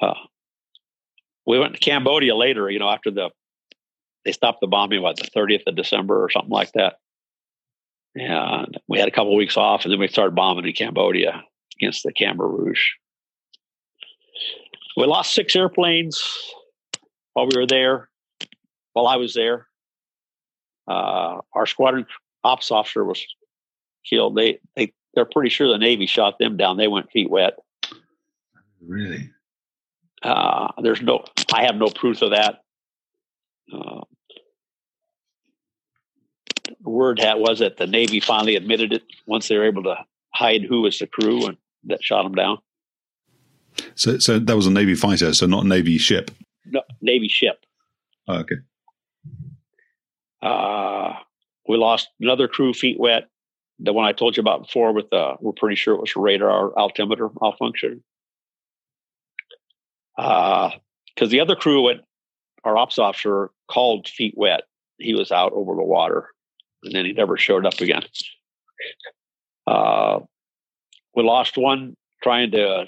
Uh, we went to Cambodia later, you know, after the they stopped the bombing, about the 30th of December or something like that. And we had a couple of weeks off, and then we started bombing in Cambodia against the Khmer Rouge. We lost six airplanes while we were there. While I was there, uh, our squadron ops officer was killed. They they they're pretty sure the Navy shot them down. They went feet wet. Really? Uh, there's no. I have no proof of that. Uh, word hat was that the Navy finally admitted it once they were able to hide who was the crew and that shot them down. So, so that was a Navy fighter, so not a Navy ship. No, Navy ship. Oh, okay. Uh, we lost another crew feet wet the one I told you about before with the, we're pretty sure it was radar altimeter malfunction. Because uh, the other crew went, our ops officer called feet wet. He was out over the water and then he never showed up again. Uh, we lost one trying to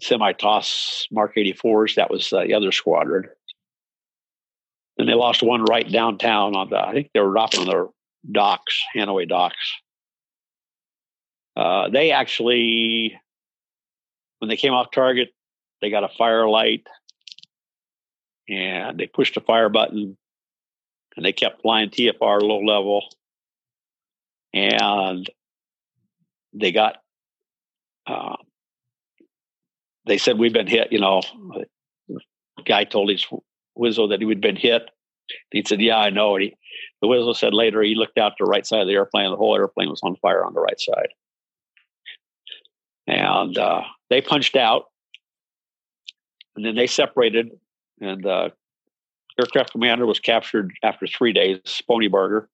semi toss Mark 84s. That was uh, the other squadron. And they lost one right downtown on the, I think they were dropping on their docks, Hanoi docks. Uh, they actually, when they came off target, they got a fire light and they pushed a fire button and they kept flying TFR low level. And they got, uh, they said, We've been hit. You know, the guy told his Wizzo that he had been hit. He said, Yeah, I know. And he, the Wizzo said later he looked out the right side of the airplane. The whole airplane was on fire on the right side. And uh, they punched out. And then they separated. And uh, aircraft commander was captured after three days, Sponeybarger.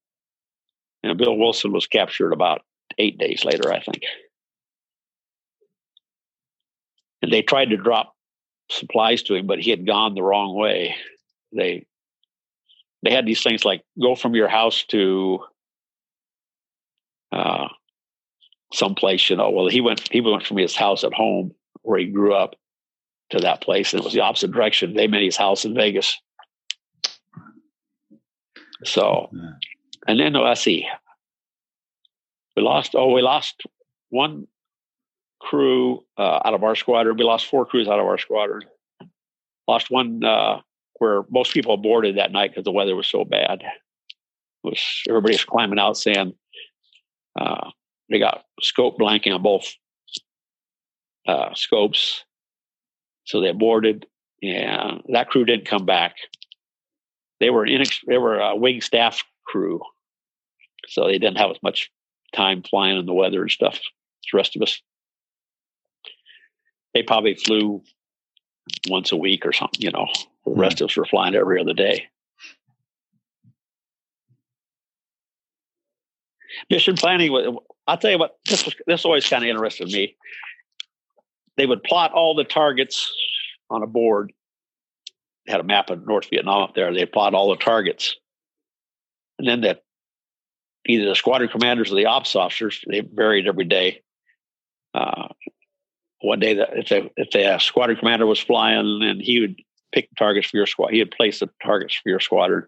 And Bill Wilson was captured about eight days later, I think. And they tried to drop supplies to him, but he had gone the wrong way. They they had these things like go from your house to uh, someplace, you know. Well, he went he went from his house at home where he grew up to that place, and it was the opposite direction. They made his house in Vegas. So, and then let's see, we lost. Oh, we lost one crew uh, out of our squadron. We lost four crews out of our squadron. Lost one uh, where most people aborted that night because the weather was so bad. It was everybody was climbing out saying uh, they got scope blanking on both uh, scopes, so they aborted, and that crew didn't come back. They were in they were a wing staff crew, so they didn't have as much time flying in the weather and stuff. As the rest of us, they probably flew once a week or something. You know, the hmm. rest of us were flying every other day. Mission planning. I'll tell you what. This was, this always kind of interested me. They would plot all the targets on a board. Had a map of North Vietnam up there. They plot all the targets, and then that either the squadron commanders or the ops officers they varied every day. Uh, one day that if the if the squadron commander was flying and he would pick targets for your squad, he would place the targets for your squadron.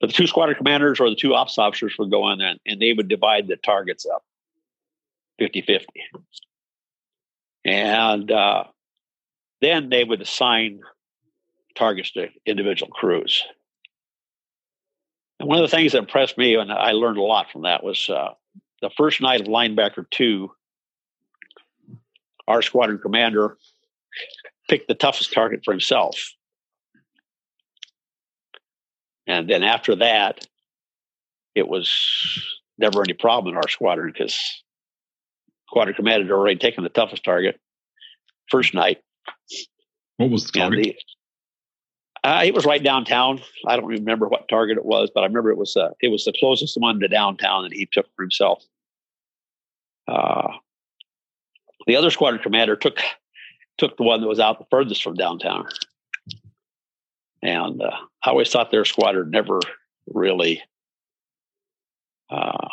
But the two squadron commanders or the two ops officers would go on there and they would divide the targets up 50 50. And uh, then they would assign targets to individual crews. And one of the things that impressed me, and I learned a lot from that, was uh, the first night of Linebacker 2, our squadron commander picked the toughest target for himself. And then after that, it was never any problem in our squadron because squadron commander had already taken the toughest target first night. What was the target? The, uh, it was right downtown. I don't remember what target it was, but I remember it was uh, it was the closest one to downtown that he took for himself. Uh, the other squadron commander took took the one that was out the furthest from downtown. And uh, I always thought their squadron never really. Uh,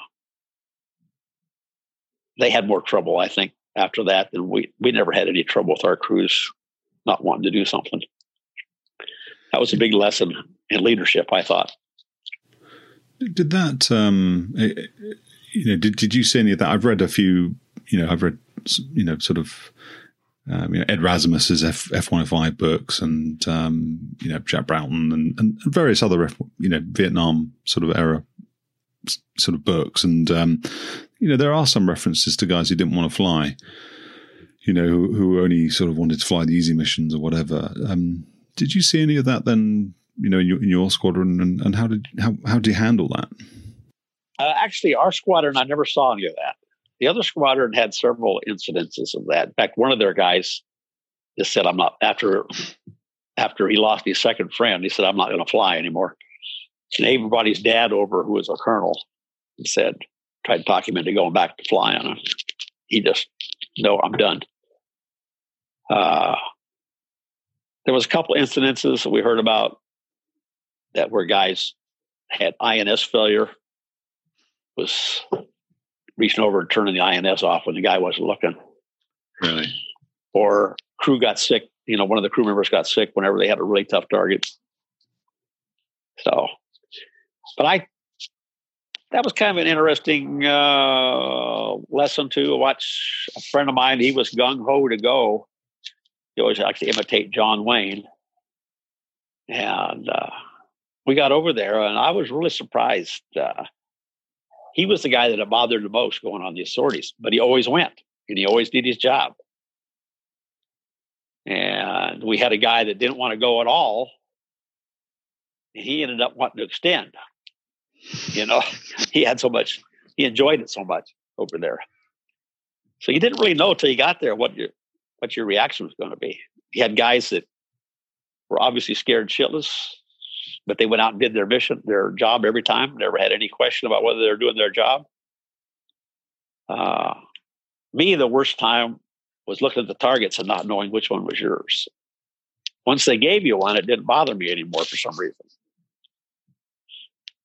they had more trouble, I think, after that than we. We never had any trouble with our crews not wanting to do something. That was a big lesson in leadership, I thought. Did that, um, eh, eh, you know, did, did you see any of that? I've read a few, you know, I've read, you know, sort of um, you know, Ed Rasimus's F F105 books and um, you know Jack Broughton and, and various other you know Vietnam sort of era sort of books and um, you know there are some references to guys who didn't want to fly, you know who, who only sort of wanted to fly the easy missions or whatever. Um, did you see any of that then? You know, in your, in your squadron, and, and how did how how did you handle that? Uh, actually, our squadron, I never saw any of that. The other squadron had several incidences of that. In fact, one of their guys just said, "I'm not." After after he lost his second friend, he said, "I'm not going to fly anymore." And everybody's dad over, who was a colonel, said, tried to talk him into going back to flying. He just, no, I'm done. Uh, there was a couple incidences that we heard about that where guys had INS failure, was reaching over and turning the INS off when the guy wasn't looking. Really? Or crew got sick. You know, one of the crew members got sick whenever they had a really tough target. So, but I, that was kind of an interesting uh, lesson to watch. A friend of mine, he was gung ho to go. He always liked to imitate John Wayne. And uh, we got over there, and I was really surprised. Uh, he was the guy that it bothered the most going on these sorties, but he always went and he always did his job. And we had a guy that didn't want to go at all. And he ended up wanting to extend. You know, he had so much, he enjoyed it so much over there. So you didn't really know until you got there what your what your reaction was going to be. You had guys that were obviously scared shitless but they went out and did their mission, their job every time. Never had any question about whether they're doing their job. Uh, me, the worst time was looking at the targets and not knowing which one was yours. Once they gave you one, it didn't bother me anymore for some reason.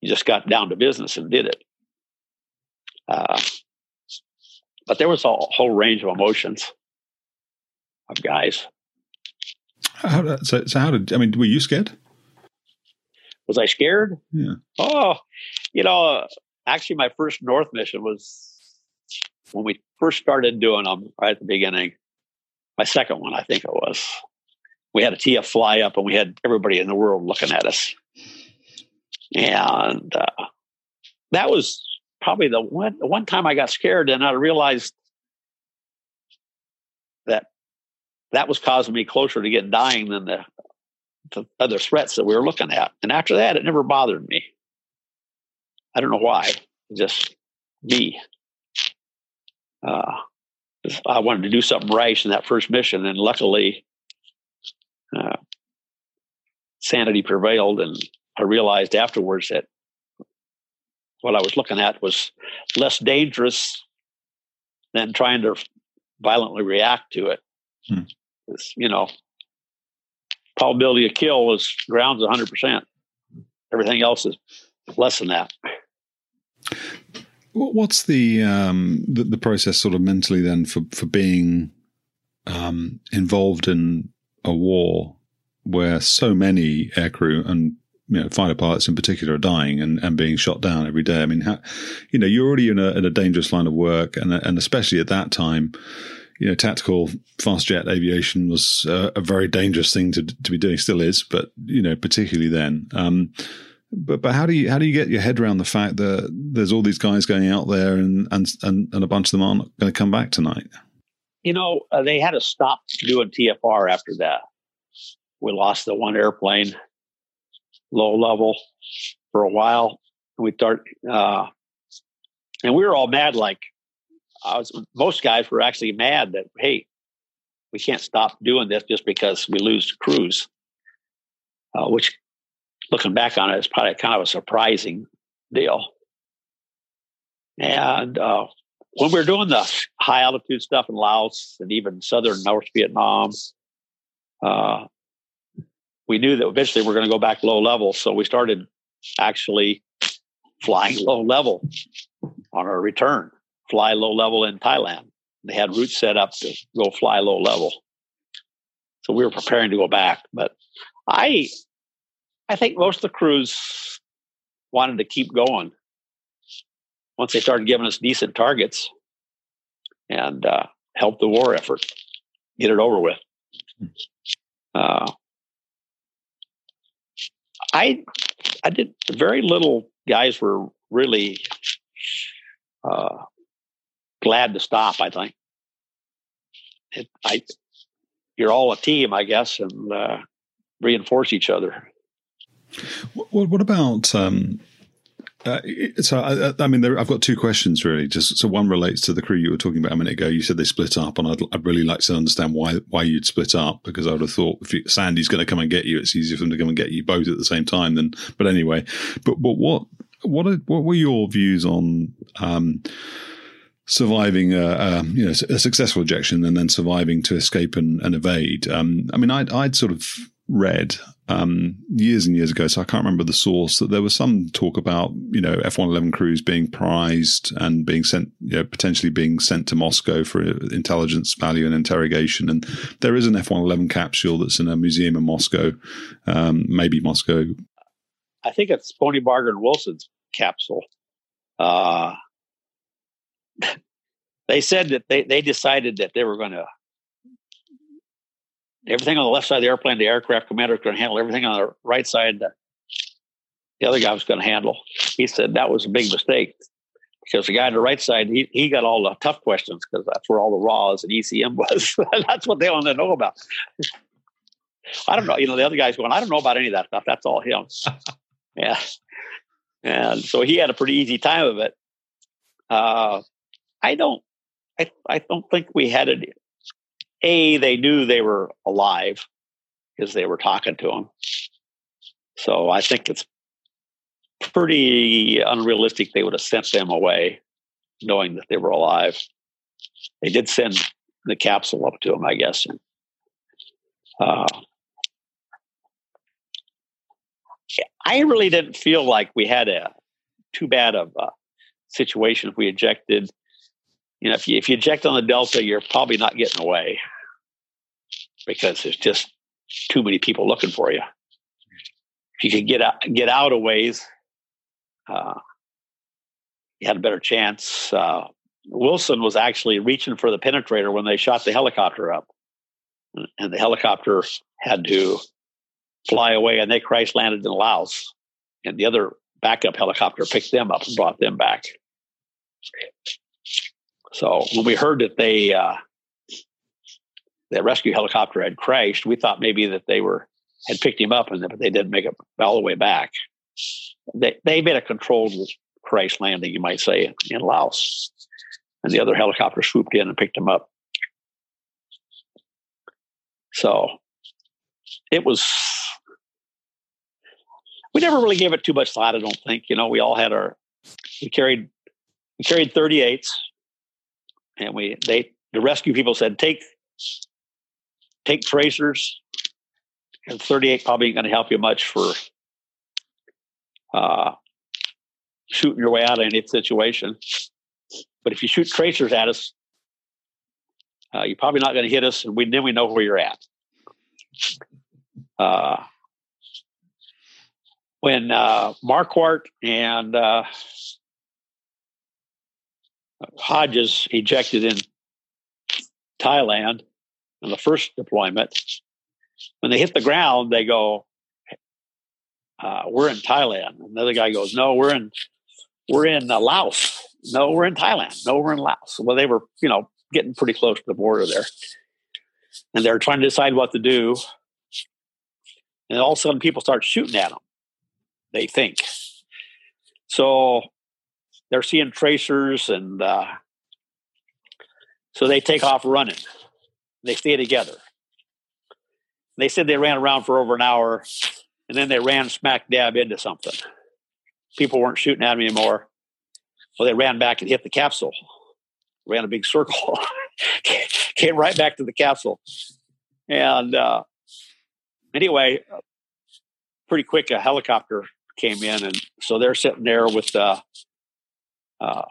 You just got down to business and did it. Uh, but there was a whole range of emotions of guys. How, so, so how did I mean? Were you scared? Was I scared? Yeah. Oh, you know, actually, my first North mission was when we first started doing them right at the beginning. My second one, I think it was. We had a TF fly up, and we had everybody in the world looking at us, and uh, that was probably the one one time I got scared, and I realized that that was causing me closer to getting dying than the the other threats that we were looking at. And after that, it never bothered me. I don't know why. Just me. Uh, I wanted to do something right in that first mission, and luckily, uh, sanity prevailed, and I realized afterwards that what I was looking at was less dangerous than trying to violently react to it. Hmm. You know, probability of kill is grounds 100%. Everything else is less than that. What's the, um, the, the process sort of mentally then for for being um, involved in a war where so many aircrew and you know fighter pilots in particular are dying and, and being shot down every day? I mean, how, you know, you're already in a, in a dangerous line of work, and and especially at that time, you know, tactical fast jet aviation was a, a very dangerous thing to to be doing. Still is, but you know, particularly then. Um, but but how do you how do you get your head around the fact that there's all these guys going out there and and and, and a bunch of them aren't going to come back tonight? you know, uh, they had to stop doing TFR after that. We lost the one airplane, low level, for a while. We start, uh, and we were all mad. Like, I was, most guys were actually mad that hey, we can't stop doing this just because we lose crews. Uh, which, looking back on it, is probably kind of a surprising deal. And uh, when we were doing the high altitude stuff in Laos and even southern North Vietnam, uh, we knew that eventually we are going to go back low level. So we started actually flying low level on our return, fly low level in Thailand. They had routes set up to go fly low level. So we were preparing to go back. But I I think most of the crews wanted to keep going once they started giving us decent targets and uh, help the war effort get it over with. Uh, I I did very little. Guys were really uh, glad to stop. I think it, I you're all a team, I guess, and uh, reinforce each other. What, what about um, uh, so, I, I mean, there, I've got two questions really. Just so one relates to the crew you were talking about a minute ago. You said they split up, and I'd, I'd really like to understand why why you'd split up because I would have thought if you, Sandy's going to come and get you, it's easier for them to come and get you both at the same time. Then, but anyway, but but what what are, what were your views on? Um, surviving a, a, you know a successful ejection and then surviving to escape and, and evade. Um, I mean, I'd, I'd sort of read um, years and years ago, so I can't remember the source, that there was some talk about, you know, F-111 crews being prized and being sent, you know, potentially being sent to Moscow for intelligence value and interrogation. And there is an F-111 capsule that's in a museum in Moscow, um, maybe Moscow. I think it's Pony Barger and Wilson's capsule. Uh, they said that they, they decided that they were going to everything on the left side of the airplane, the aircraft commander was going to handle everything on the right side. The, the other guy was going to handle. He said that was a big mistake because the guy on the right side, he, he got all the tough questions because that's where all the RAWs and ECM was. that's what they wanted to know about. I don't know. You know, the other guy's going, I don't know about any of that stuff. That's all him. yeah. And so he had a pretty easy time of it. Uh, I don't, I, I don't think we had it a, they knew they were alive because they were talking to them. So I think it's pretty unrealistic they would have sent them away knowing that they were alive. They did send the capsule up to them, I guess. Uh, I really didn't feel like we had a too bad of a situation if we ejected you know, if you if you eject on the delta, you're probably not getting away because there's just too many people looking for you. If you could get out get out a ways, uh, you had a better chance. Uh, Wilson was actually reaching for the penetrator when they shot the helicopter up, and the helicopter had to fly away, and they crash landed in Laos, and the other backup helicopter picked them up and brought them back. So when we heard that they uh, that rescue helicopter had crashed, we thought maybe that they were had picked him up, and but they didn't make it all the way back. They they made a controlled crash landing, you might say, in Laos, and the other helicopter swooped in and picked him up. So it was. We never really gave it too much thought. I don't think. You know, we all had our. We carried. We carried 38s and we they the rescue people said take take tracers and 38 probably ain't going to help you much for uh, shooting your way out of any situation. But if you shoot tracers at us uh, you're probably not going to hit us and we then we know where you're at. Uh, when uh, Marquardt and uh, Hodges ejected in Thailand in the first deployment. When they hit the ground, they go, uh, "We're in Thailand." Another guy goes, "No, we're in we're in uh, Laos. No, we're in Thailand. No, we're in Laos." Well, they were you know getting pretty close to the border there. And they're trying to decide what to do. And all of a sudden, people start shooting at them, they think. So they're seeing tracers, and uh, so they take off running. They stay together. They said they ran around for over an hour, and then they ran smack dab into something. People weren't shooting at them anymore. Well, they ran back and hit the capsule, ran a big circle, came right back to the capsule. And uh, anyway, pretty quick, a helicopter came in, and so they're sitting there with uh, uh,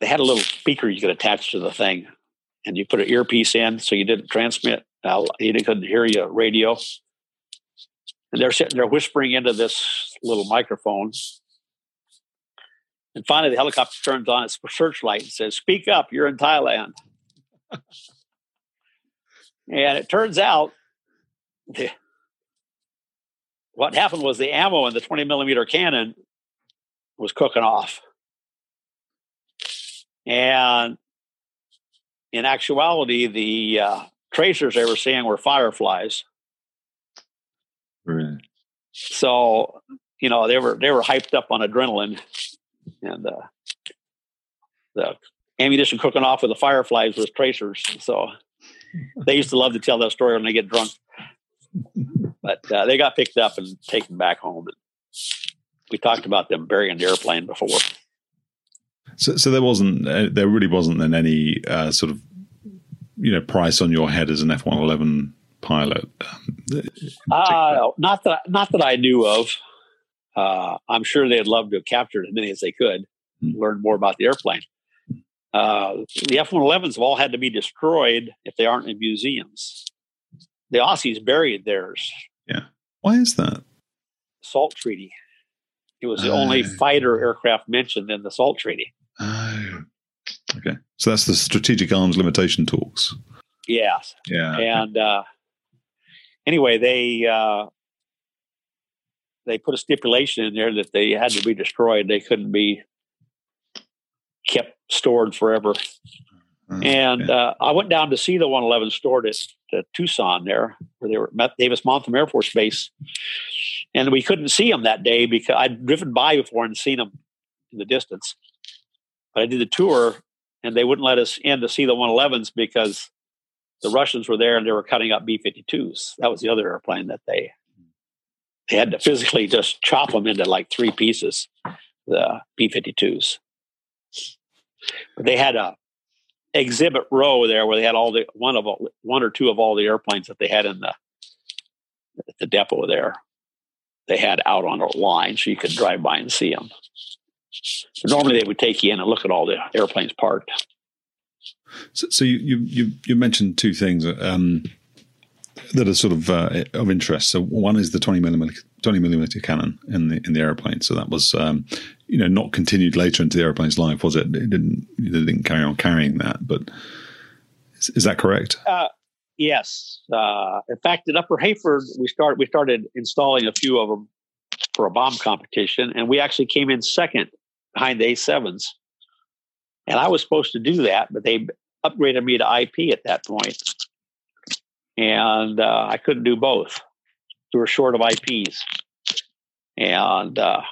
they had a little speaker you could attach to the thing, and you put an earpiece in so you didn't transmit. Now you couldn't hear your radio, and they're sitting there whispering into this little microphone. And finally, the helicopter turns on its searchlight and says, "Speak up! You're in Thailand." and it turns out the, what happened was the ammo in the 20 millimeter cannon was cooking off. And in actuality, the uh, tracers they were seeing were fireflies. Right. So, you know, they were they were hyped up on adrenaline, and uh, the ammunition cooking off with the fireflies was tracers. So they used to love to tell that story when they get drunk. But uh, they got picked up and taken back home. We talked about them burying the airplane before. So, so there wasn't, uh, there really wasn't then any uh, sort of, you know, price on your head as an F one eleven pilot. Uh, not that, not that I knew of. Uh, I'm sure they'd love to have captured as many as they could, hmm. learn more about the airplane. Uh, the F 111s have all had to be destroyed if they aren't in museums. The Aussies buried theirs. Yeah. Why is that? SALT Treaty. It was the uh, only fighter aircraft mentioned in the SALT Treaty. Oh, okay. So that's the strategic arms limitation talks. Yes. Yeah. And uh, anyway, they uh, they put a stipulation in there that they had to be destroyed. They couldn't be kept stored forever. Oh, and uh, I went down to see the 111 stored at, at Tucson there, where they were at Davis Monthan Air Force Base. And we couldn't see them that day because I'd driven by before and seen them in the distance. But I did the tour and they wouldn't let us in to see the 111s because the Russians were there and they were cutting up B 52s. That was the other airplane that they they had to physically just chop them into like three pieces, the B 52s. But they had a exhibit row there where they had all the one of one or two of all the airplanes that they had in the the depot there. They had out on a line so you could drive by and see them. Normally, they would take you in and look at all the airplanes parked. So, so you, you you mentioned two things um, that are sort of uh, of interest. So one is the twenty millimeter twenty millimeter cannon in the in the airplane. So that was um, you know not continued later into the airplane's life, was it? It didn't it didn't carry on carrying that. But is, is that correct? Uh, yes. Uh, in fact, at Upper Heyford, we start we started installing a few of them for a bomb competition, and we actually came in second behind the A7s. And I was supposed to do that, but they upgraded me to IP at that point. And uh, I couldn't do both. We were short of IPs. And uh,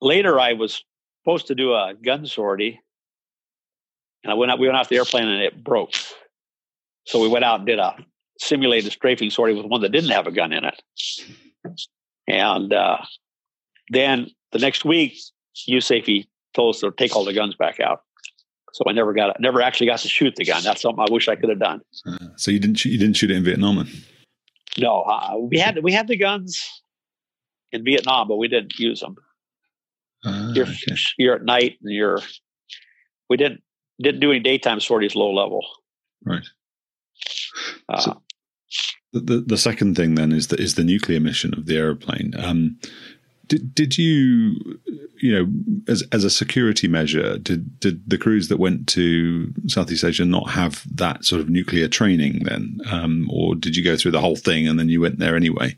later, I was supposed to do a gun sortie. And I went out, we went off the airplane and it broke. So we went out and did a simulated strafing sortie with one that didn't have a gun in it. And uh, then the next week, USAFE told us to take all the guns back out. So I never got, never actually got to shoot the gun. That's something I wish I could have done. Uh, so you didn't, shoot, you didn't shoot it in Vietnam? Then? No, uh, we had we had the guns in Vietnam, but we didn't use them. Uh, you're okay. you're at night, and you're we didn't didn't do any daytime sorties low level. Right. Uh, so the the second thing then is that is the nuclear mission of the airplane. Um, did did you you know as as a security measure did did the crews that went to Southeast Asia not have that sort of nuclear training then, um, or did you go through the whole thing and then you went there anyway?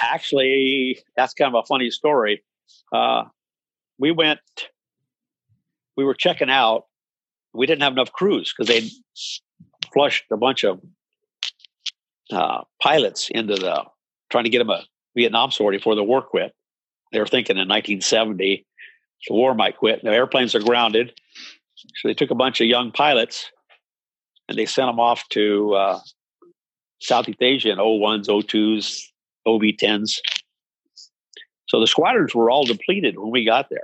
Actually, that's kind of a funny story. Uh, we went, we were checking out, we didn't have enough crews because they flushed a bunch of uh, pilots into the trying to get them a Vietnam sortie before the war quit. They were thinking in 1970 the war might quit. The airplanes are grounded, so they took a bunch of young pilots and they sent them off to uh, Southeast Asia in O1s, O2s, OV10s. So the squadrons were all depleted when we got there.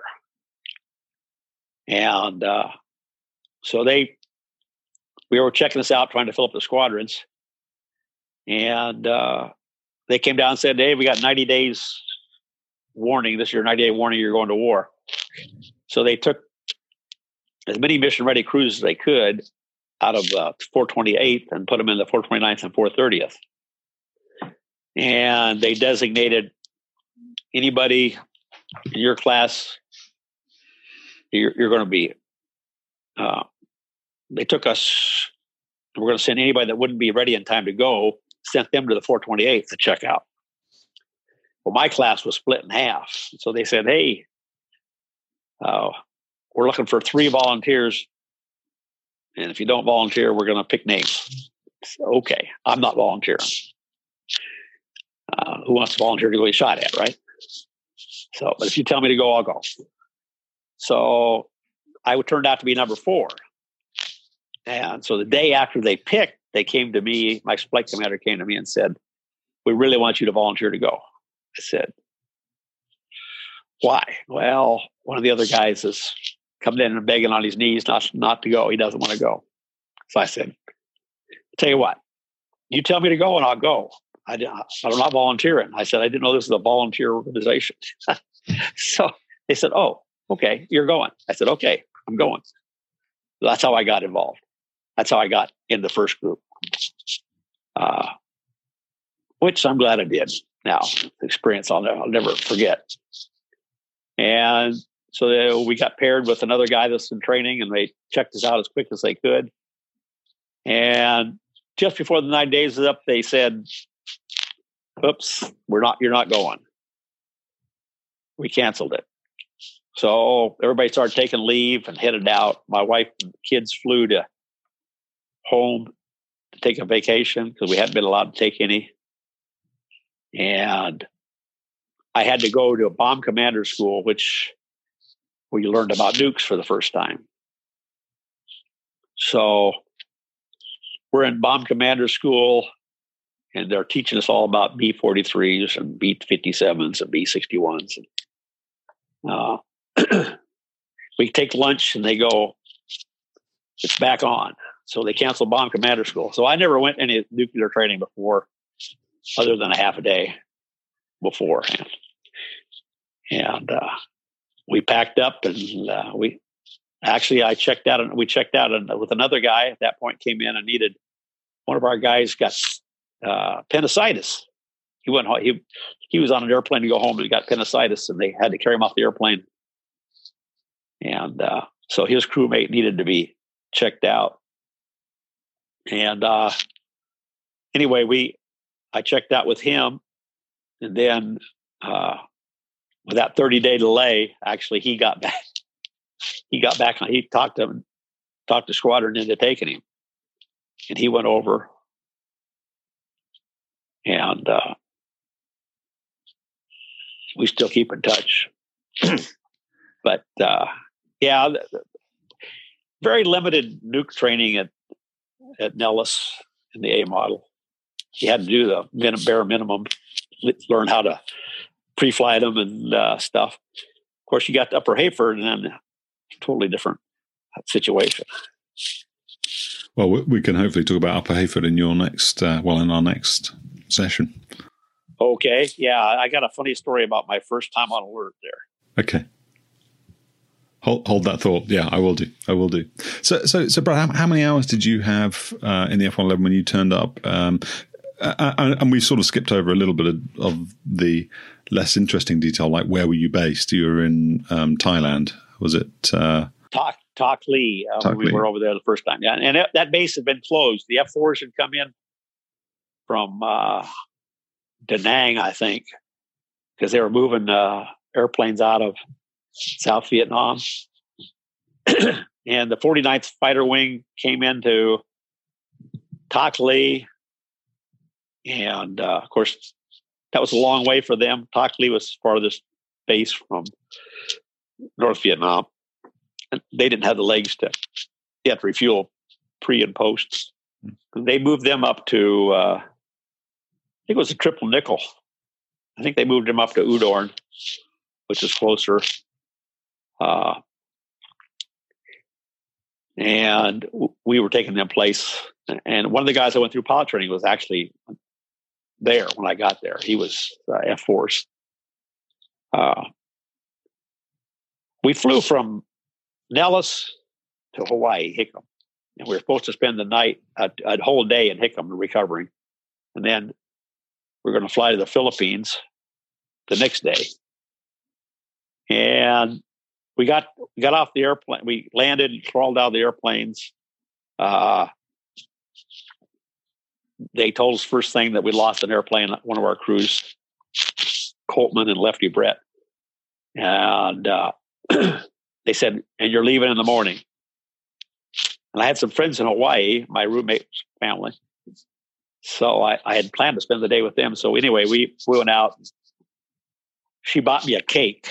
And uh, so they, we were checking this out, trying to fill up the squadrons. And uh, they came down and said, Hey, we got 90 days warning. This is your 90 day warning, you're going to war. So they took as many mission ready crews as they could out of the 428th and put them in the 429th and 430th. And they designated anybody in your class you're, you're going to be. Uh, they took us. We're going to send anybody that wouldn't be ready in time to go. Sent them to the 428th to check out. Well, my class was split in half, so they said, "Hey, uh, we're looking for three volunteers, and if you don't volunteer, we're going to pick names." okay, I'm not volunteering. Uh, who wants to volunteer to go get shot at, right? So, but if you tell me to go, I'll go. So I turned out to be number four. And so the day after they picked, they came to me, my flight commander came to me and said, We really want you to volunteer to go. I said, Why? Well, one of the other guys is coming in and begging on his knees not, not to go. He doesn't want to go. So I said, Tell you what, you tell me to go and I'll go. I, I'm not volunteering. I said, I didn't know this was a volunteer organization. so they said, Oh, okay, you're going. I said, okay, I'm going. That's how I got involved. That's how I got in the first group, uh, which I'm glad I did. Now, experience I'll never, I'll never forget. And so they, we got paired with another guy that's in training, and they checked us out as quick as they could. And just before the nine days is up, they said, "Oops, we're not. You're not going." We canceled it. So everybody started taking leave and headed out. My wife and kids flew to home to take a vacation because we hadn't been allowed to take any. And I had to go to a bomb commander school, which we learned about nukes for the first time. So we're in bomb commander school, and they're teaching us all about B 43s and B 57s and B 61s. Uh, we take lunch and they go, it's back on. So they canceled bomb commander school. So I never went any nuclear training before, other than a half a day beforehand. And uh, we packed up and uh, we actually I checked out and we checked out and with another guy at that point came in and needed one of our guys got uh, appendicitis. He went he he was on an airplane to go home and he got appendicitis and they had to carry him off the airplane and uh, so his crewmate needed to be checked out. And uh, anyway, we I checked out with him, and then uh, with that thirty day delay, actually he got back. He got back. He talked to him, talked to squadron into taking him, and he went over. And uh, we still keep in touch. but uh, yeah, very limited nuke training at at Nellis in the A model. You had to do the min- bare minimum, learn how to pre-flight them and uh, stuff. Of course, you got to Upper Heyford, and then totally different situation. Well, we can hopefully talk about Upper Heyford in your next, uh, well, in our next session. Okay, yeah, I got a funny story about my first time on alert there. Okay. Hold, hold that thought. Yeah, I will do. I will do. So, so, so, Brad, how, how many hours did you have uh, in the F one eleven when you turned up? Um, and we sort of skipped over a little bit of, of, the less interesting detail, like where were you based? You were in um, Thailand. Was it? Uh, Tak Takhli. Uh, we were over there the first time. Yeah, and it, that base had been closed. The F fours had come in from uh, Da Nang, I think, because they were moving uh, airplanes out of South Vietnam. and the 49th Fighter Wing came into Takhli. And uh, of course, that was a long way for them. Takhli was farthest base from North Vietnam. And they didn't have the legs to get refuel pre and posts. Hmm. They moved them up to, uh, I think it was a triple nickel. I think they moved them up to Udorn, which is closer. Uh, and we were taking them place. And one of the guys I went through pilot training was actually there when I got there. He was uh, F fours. Uh, we flew from Nellis to Hawaii, Hickam, and we were supposed to spend the night, a, a whole day in Hickam recovering, and then we are going to fly to the Philippines the next day. And we got got off the airplane. We landed, crawled out of the airplanes. Uh, they told us first thing that we lost an airplane, one of our crews, Coltman and Lefty Brett, and uh, they said, "And you're leaving in the morning." And I had some friends in Hawaii, my roommate's family, so I, I had planned to spend the day with them. So anyway, we we went out. She bought me a cake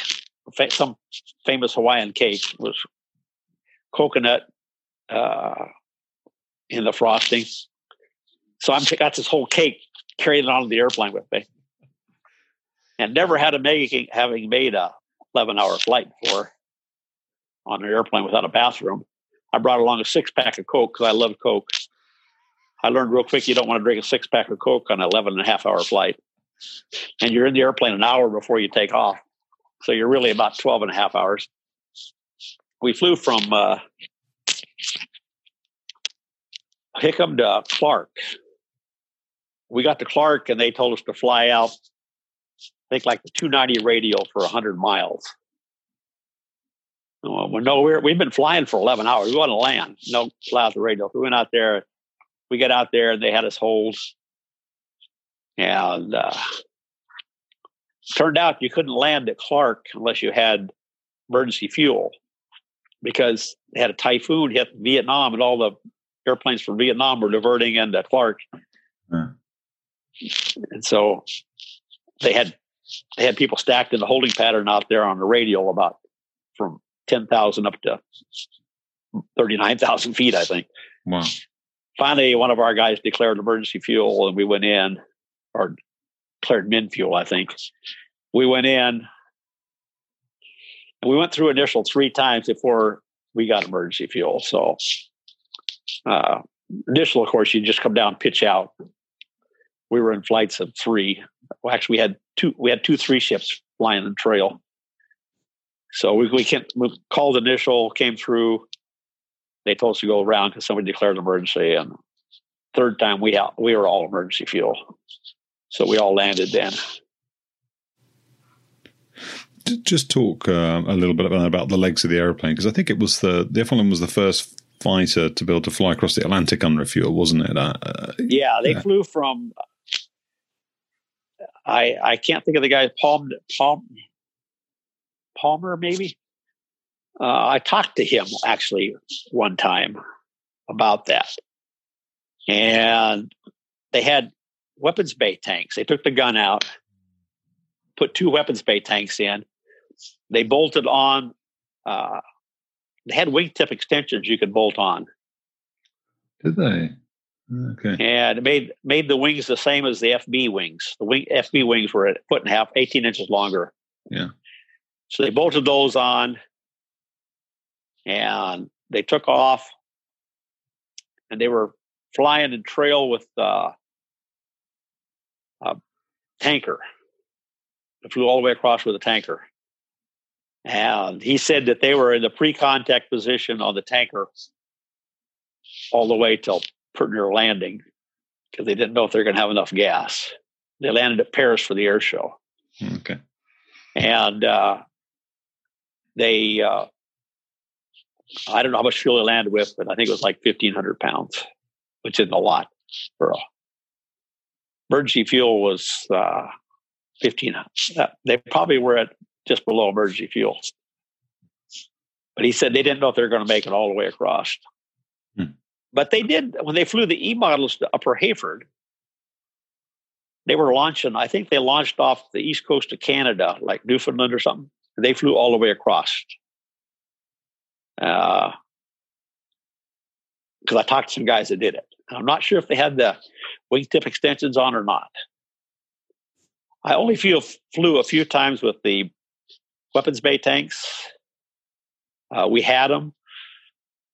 some famous Hawaiian cake was coconut uh, in the frosting. So I'm got this whole cake carried it on the airplane with me, and never had a making having made a 11 hour flight before on an airplane without a bathroom. I brought along a six pack of Coke because I love Coke. I learned real quick you don't want to drink a six pack of Coke on an 11 and a half hour flight. And you're in the airplane an hour before you take off. So you're really about 12 and a half hours. We flew from uh, Hickam to Clark. We got to Clark and they told us to fly out, I think like the 290 radial for 100 miles. Well, no, we're, we've been flying for 11 hours. We want to land, no fly out the radial. We went out there. We got out there and they had us hold. And uh, turned out you couldn't land at Clark unless you had emergency fuel because they had a typhoon hit Vietnam and all the airplanes from Vietnam were diverting into Clark. Hmm. And so they had they had people stacked in the holding pattern out there on the radial about from 10,000 up to 39,000 feet, I think. Wow. Finally, one of our guys declared emergency fuel and we went in, or declared min fuel, I think. We went in and we went through initial three times before we got emergency fuel. So, uh, initial, of course, you just come down, pitch out. We were in flights of three. Well, actually, we had two. We had two three ships flying the trail. So we we, can't, we called initial, came through. They told us to go around because somebody declared an emergency, and third time we we were all emergency fuel. So we all landed then. Just talk uh, a little bit about, the legs of the airplane because I think it was the the F1 was the first fighter to be able to fly across the Atlantic unrefueled, wasn't it? Uh, yeah, they yeah. flew from. I I can't think of the guy Palm Palm Palmer maybe. Uh, I talked to him actually one time about that, and they had weapons bay tanks. They took the gun out, put two weapons bay tanks in. They bolted on. Uh, they had wingtip extensions you could bolt on. Did they? Okay. And made made the wings the same as the FB wings. The wing FB wings were a foot and a half, eighteen inches longer. Yeah. So they bolted those on, and they took off, and they were flying in trail with uh, a tanker. It flew all the way across with a tanker. And he said that they were in the pre contact position on the tanker all the way till pretty near landing because they didn't know if they're going to have enough gas. They landed at Paris for the air show. Okay. And uh, they, uh, I don't know how much fuel they landed with, but I think it was like 1,500 pounds, which isn't a lot for a emergency fuel was uh, 15. Uh, they probably were at just below emergency fuel. But he said they didn't know if they were going to make it all the way across. But they did when they flew the E models to Upper Heyford. They were launching. I think they launched off the east coast of Canada, like Newfoundland or something. They flew all the way across. Because uh, I talked to some guys that did it. I'm not sure if they had the wingtip extensions on or not. I only flew, flew a few times with the weapons bay tanks. Uh, we had them.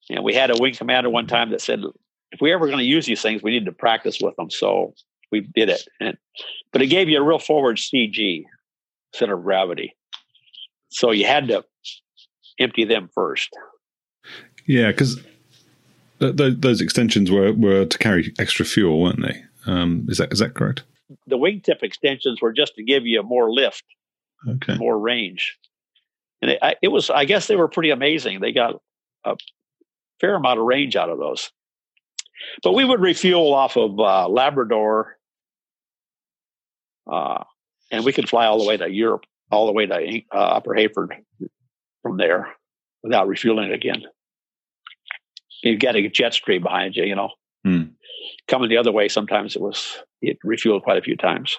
You know, we had a wing commander one time that said, if we ever going to use these things, we need to practice with them. So we did it. And, but it gave you a real forward CG, center of gravity. So you had to empty them first. Yeah, because th- th- those extensions were, were to carry extra fuel, weren't they? Um, is that is that correct? The wingtip extensions were just to give you more lift, okay, more range, and it, I, it was. I guess they were pretty amazing. They got a fair amount of range out of those. But we would refuel off of uh, Labrador, uh, and we could fly all the way to Europe, all the way to uh, Upper Heyford from there without refueling again. You've got a jet stream behind you, you know. Hmm. Coming the other way, sometimes it was it refueled quite a few times.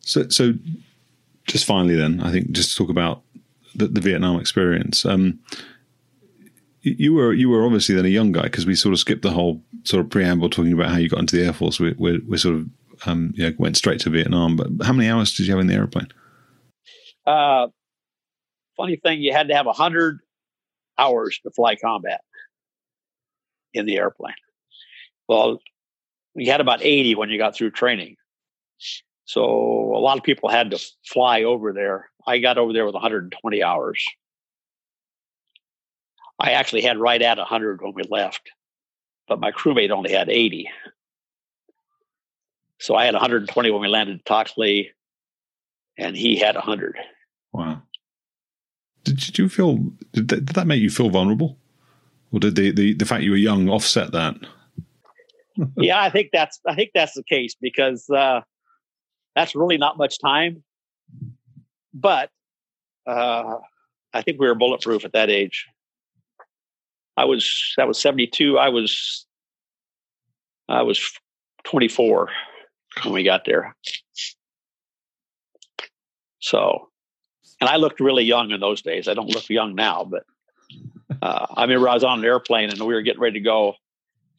So, so just finally, then I think just talk about the, the Vietnam experience. Um, you were you were obviously then a young guy because we sort of skipped the whole sort of preamble talking about how you got into the air force. We we, we sort of um, you know, went straight to Vietnam. But how many hours did you have in the airplane? Uh, funny thing, you had to have hundred hours to fly combat in the airplane. Well, we had about 80 when you got through training. So a lot of people had to fly over there. I got over there with 120 hours. I actually had right at 100 when we left, but my crewmate only had 80. So I had 120 when we landed at Takhli, and he had 100. Wow. Did, you feel, did that, did that make you feel vulnerable? Or did the, the, the fact you were young offset that? yeah, I think that's I think that's the case because uh, that's really not much time. But uh, I think we were bulletproof at that age. I was that was seventy two. I was I was twenty four when we got there. So, and I looked really young in those days. I don't look young now, but uh, I remember I was on an airplane and we were getting ready to go.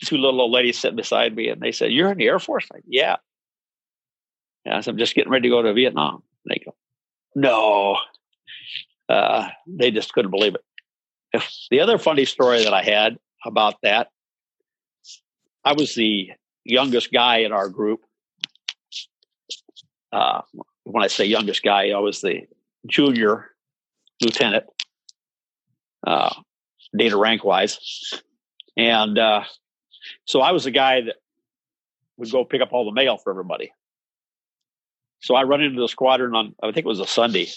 Two little old ladies sitting beside me, and they said, "You're in the Air Force?" I, yeah. Yeah, so I'm just getting ready to go to Vietnam. And they go, "No." Uh, they just couldn't believe it. The other funny story that I had about that, I was the youngest guy in our group. Uh, when I say youngest guy, I was the junior lieutenant, uh, data rank wise. And uh, so I was the guy that would go pick up all the mail for everybody. So I run into the squadron on, I think it was a Sunday.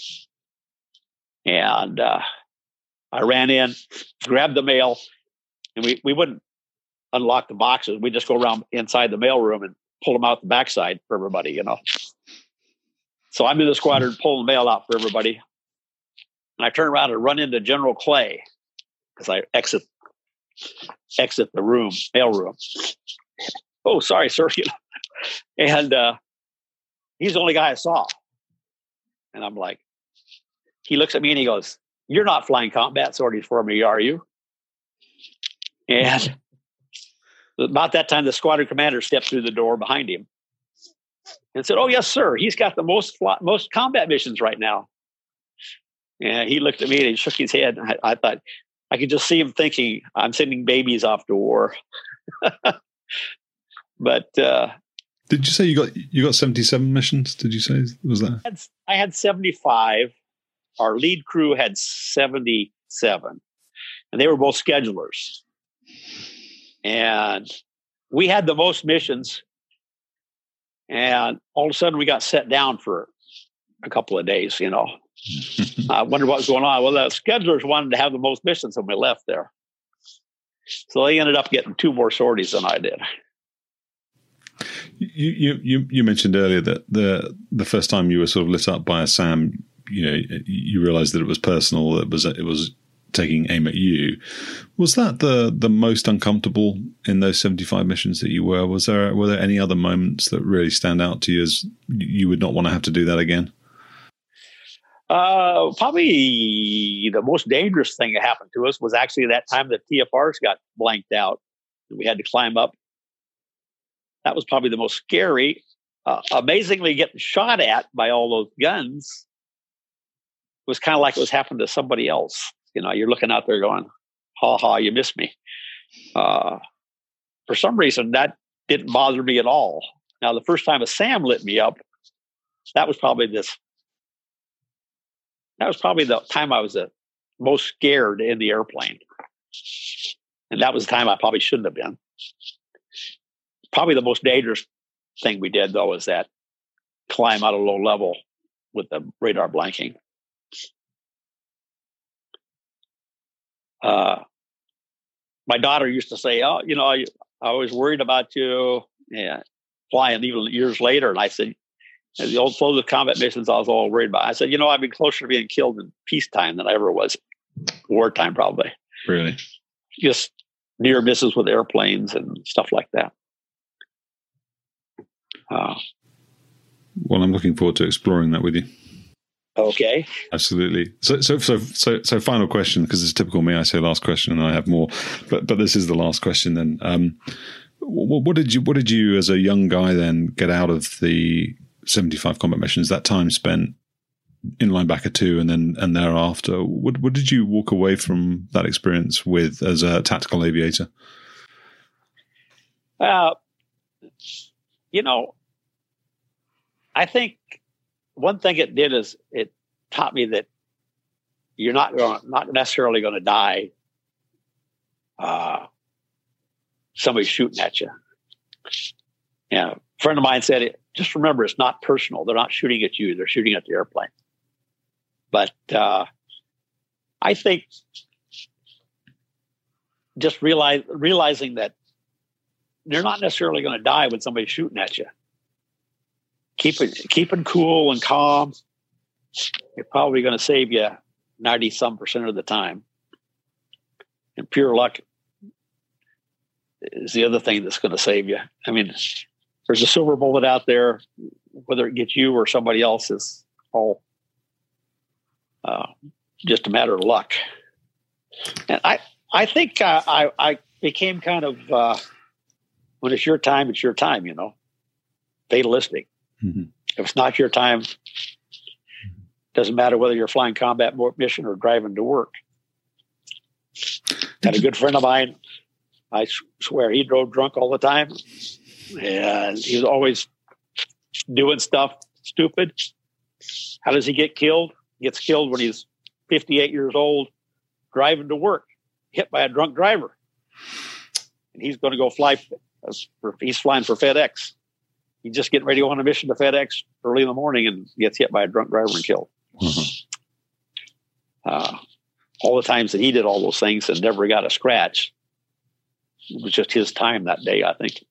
And uh, I ran in, grabbed the mail, and we, we wouldn't unlock the boxes. We just go around inside the mail room and pull them out the backside for everybody, you know. So I'm in the squadron pulling the mail out for everybody. And I turn around and run into General Clay because I exit exit the room, mail room. Oh, sorry, sir. and uh, he's the only guy I saw. And I'm like, he looks at me and he goes, You're not flying combat sorties for me, are you? And about that time, the squadron commander stepped through the door behind him and said, "Oh yes, sir. He's got the most most combat missions right now." And he looked at me and he shook his head. I, I thought I could just see him thinking, "I'm sending babies off to war." but uh, did you say you got you got seventy seven missions? Did you say was that? I had, I had seventy five. Our lead crew had seventy seven, and they were both schedulers. And we had the most missions and all of a sudden, we got set down for a couple of days, you know. I wonder what was going on. Well, the schedulers wanted to have the most missions when we left there. So they ended up getting two more sorties than I did. You, you you mentioned earlier that the the first time you were sort of lit up by a SAM, you know you realized that it was personal. It was it was taking aim at you. Was that the the most uncomfortable in those seventy five missions that you were? Was there were there any other moments that really stand out to you as you would not want to have to do that again? Uh, probably the most dangerous thing that happened to us was actually that time the TFRs got blanked out. We had to climb up. That was probably the most scary. Uh, amazingly, getting shot at by all those guns was kind of like it was happening to somebody else. You know, you're looking out there going, "Ha ha, you missed me." Uh, for some reason, that didn't bother me at all. Now, the first time a SAM lit me up, that was probably this that was probably the time I was the most scared in the airplane. And that was the time I probably shouldn't have been. Probably the most dangerous thing we did, though, was that climb out of low level with the radar blanking. Uh, my daughter used to say, "Oh, you know, I, I was worried about you yeah, flying even years later." And I said, the old close combat missions I was all worried about. I said, you know, I've been closer to being killed in peacetime than I ever was wartime, probably. Really? Just near misses with airplanes and stuff like that. Uh, well, I'm looking forward to exploring that with you. Okay. Absolutely. So, so, so, so, so final question because it's typical me. I say last question, and I have more, but but this is the last question. Then, um, what, what did you what did you as a young guy then get out of the 75 combat missions, that time spent in linebacker two and then and thereafter, what, what did you walk away from that experience with as a tactical aviator? Uh, you know, I think one thing it did is it taught me that you're not going, not necessarily going to die. Uh, somebody shooting at you. Yeah, a friend of mine said just remember it's not personal. They're not shooting at you, they're shooting at the airplane. But uh, I think just realize, realizing that you're not necessarily going to die when somebody's shooting at you. Keeping keeping cool and calm is probably going to save you ninety some percent of the time. And pure luck is the other thing that's going to save you. I mean, there's a silver bullet out there, whether it gets you or somebody else is all uh, just a matter of luck. And I, I think uh, I, I became kind of uh, when it's your time, it's your time. You know, fatalistic. Mm-hmm. If it's not your time, doesn't matter whether you're flying combat mission or driving to work. Had a good friend of mine. I swear he drove drunk all the time and he was always doing stuff stupid. How does he get killed? He gets killed when he's 58 years old, driving to work, hit by a drunk driver. And he's going to go fly. He's flying for FedEx. He's just getting ready to go on a mission to FedEx early in the morning and gets hit by a drunk driver and killed. Mm-hmm. Uh, all the times that he did all those things and never got a scratch, it was just his time that day, I think.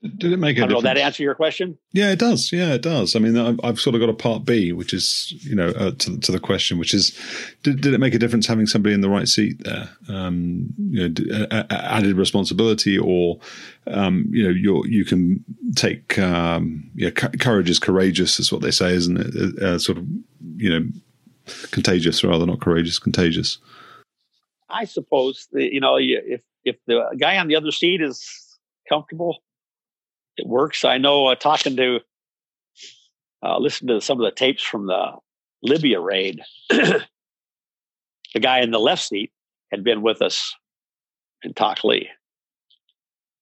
Did it make a I know, that answer your question? Yeah, it does. Yeah, it does. I mean, I've, I've sort of got a part B, which is, you know, uh, to, to, the question, which is, did, did, it make a difference having somebody in the right seat there? Um, you know, added responsibility, or um, you know, you you can take, um, yeah, courage is courageous, is what they say, isn't it? Uh, uh, sort of, you know, contagious rather, not courageous, contagious. I suppose you know, if if the guy on the other seat is comfortable it works. I know uh, talking to, uh, listen to some of the tapes from the Libya raid. the guy in the left seat had been with us in Lee,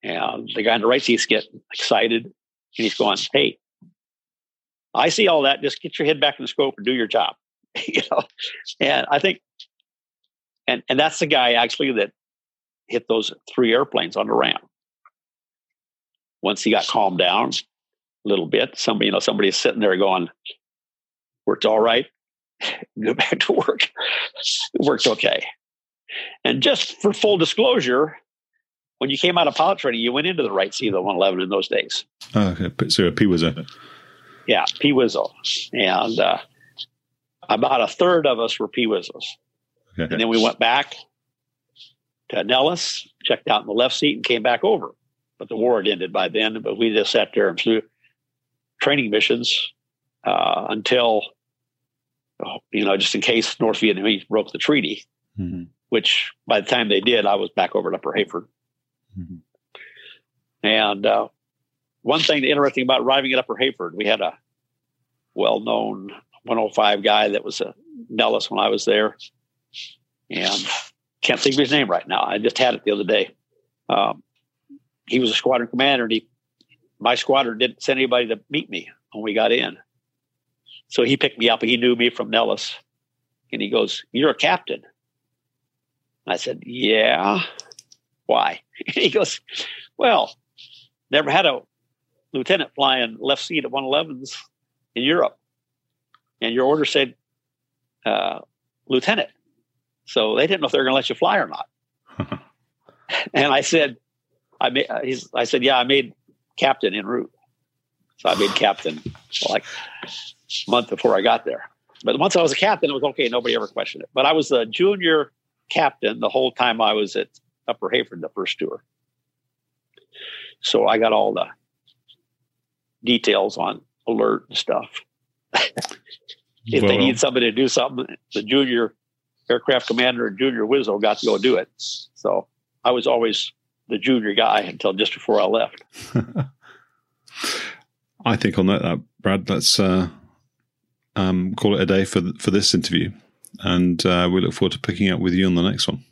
And the guy in the right seat's getting excited and he's going, Hey, I see all that. Just get your head back in the scope and do your job. you know, and I think, and and that's the guy actually that hit those three airplanes on the ramp once he got calmed down a little bit, somebody, you know, somebody's sitting there going, worked all right. Go back to work. it worked okay. And just for full disclosure, when you came out of pilot training, you went into the right seat of the 111 in those days. Oh, okay. So P was a. Yeah, P was. And uh, about a third of us were Peewizzles. Okay. And then we went back to Nellis, checked out in the left seat, and came back over. But the war had ended by then. But we just sat there and flew training missions uh, until, you know, just in case North Vietnamese broke the treaty, mm-hmm. which by the time they did, I was back over at Upper Heyford. Mm-hmm. And uh, one thing interesting about arriving at Upper Heyford, we had a well known 105 guy that was a Nellis when I was there. And can't think of his name right now. I just had it the other day. Um, he was a squadron commander, and he, my squadron didn't send anybody to meet me when we got in. So he picked me up. He knew me from Nellis, and he goes, "You're a captain." I said, "Yeah." Why? he goes, "Well, never had a lieutenant flying left seat at 111s in Europe, and your order said uh, lieutenant." So they didn't know if they were going to let you fly or not. and I said, I made, uh, I said, yeah, I made captain en route. So I made captain like a month before I got there. But once I was a captain, it was okay. Nobody ever questioned it. But I was a junior captain the whole time I was at Upper Heyford, the first tour. So I got all the details on alert and stuff. if well, they need somebody to do something, the junior aircraft commander and junior Wizzo got to go do it. So I was always the junior guy until just before I left. I think on that, uh, Brad, let's uh, um, call it a day for for this interview, and uh, we look forward to picking up with you on the next one.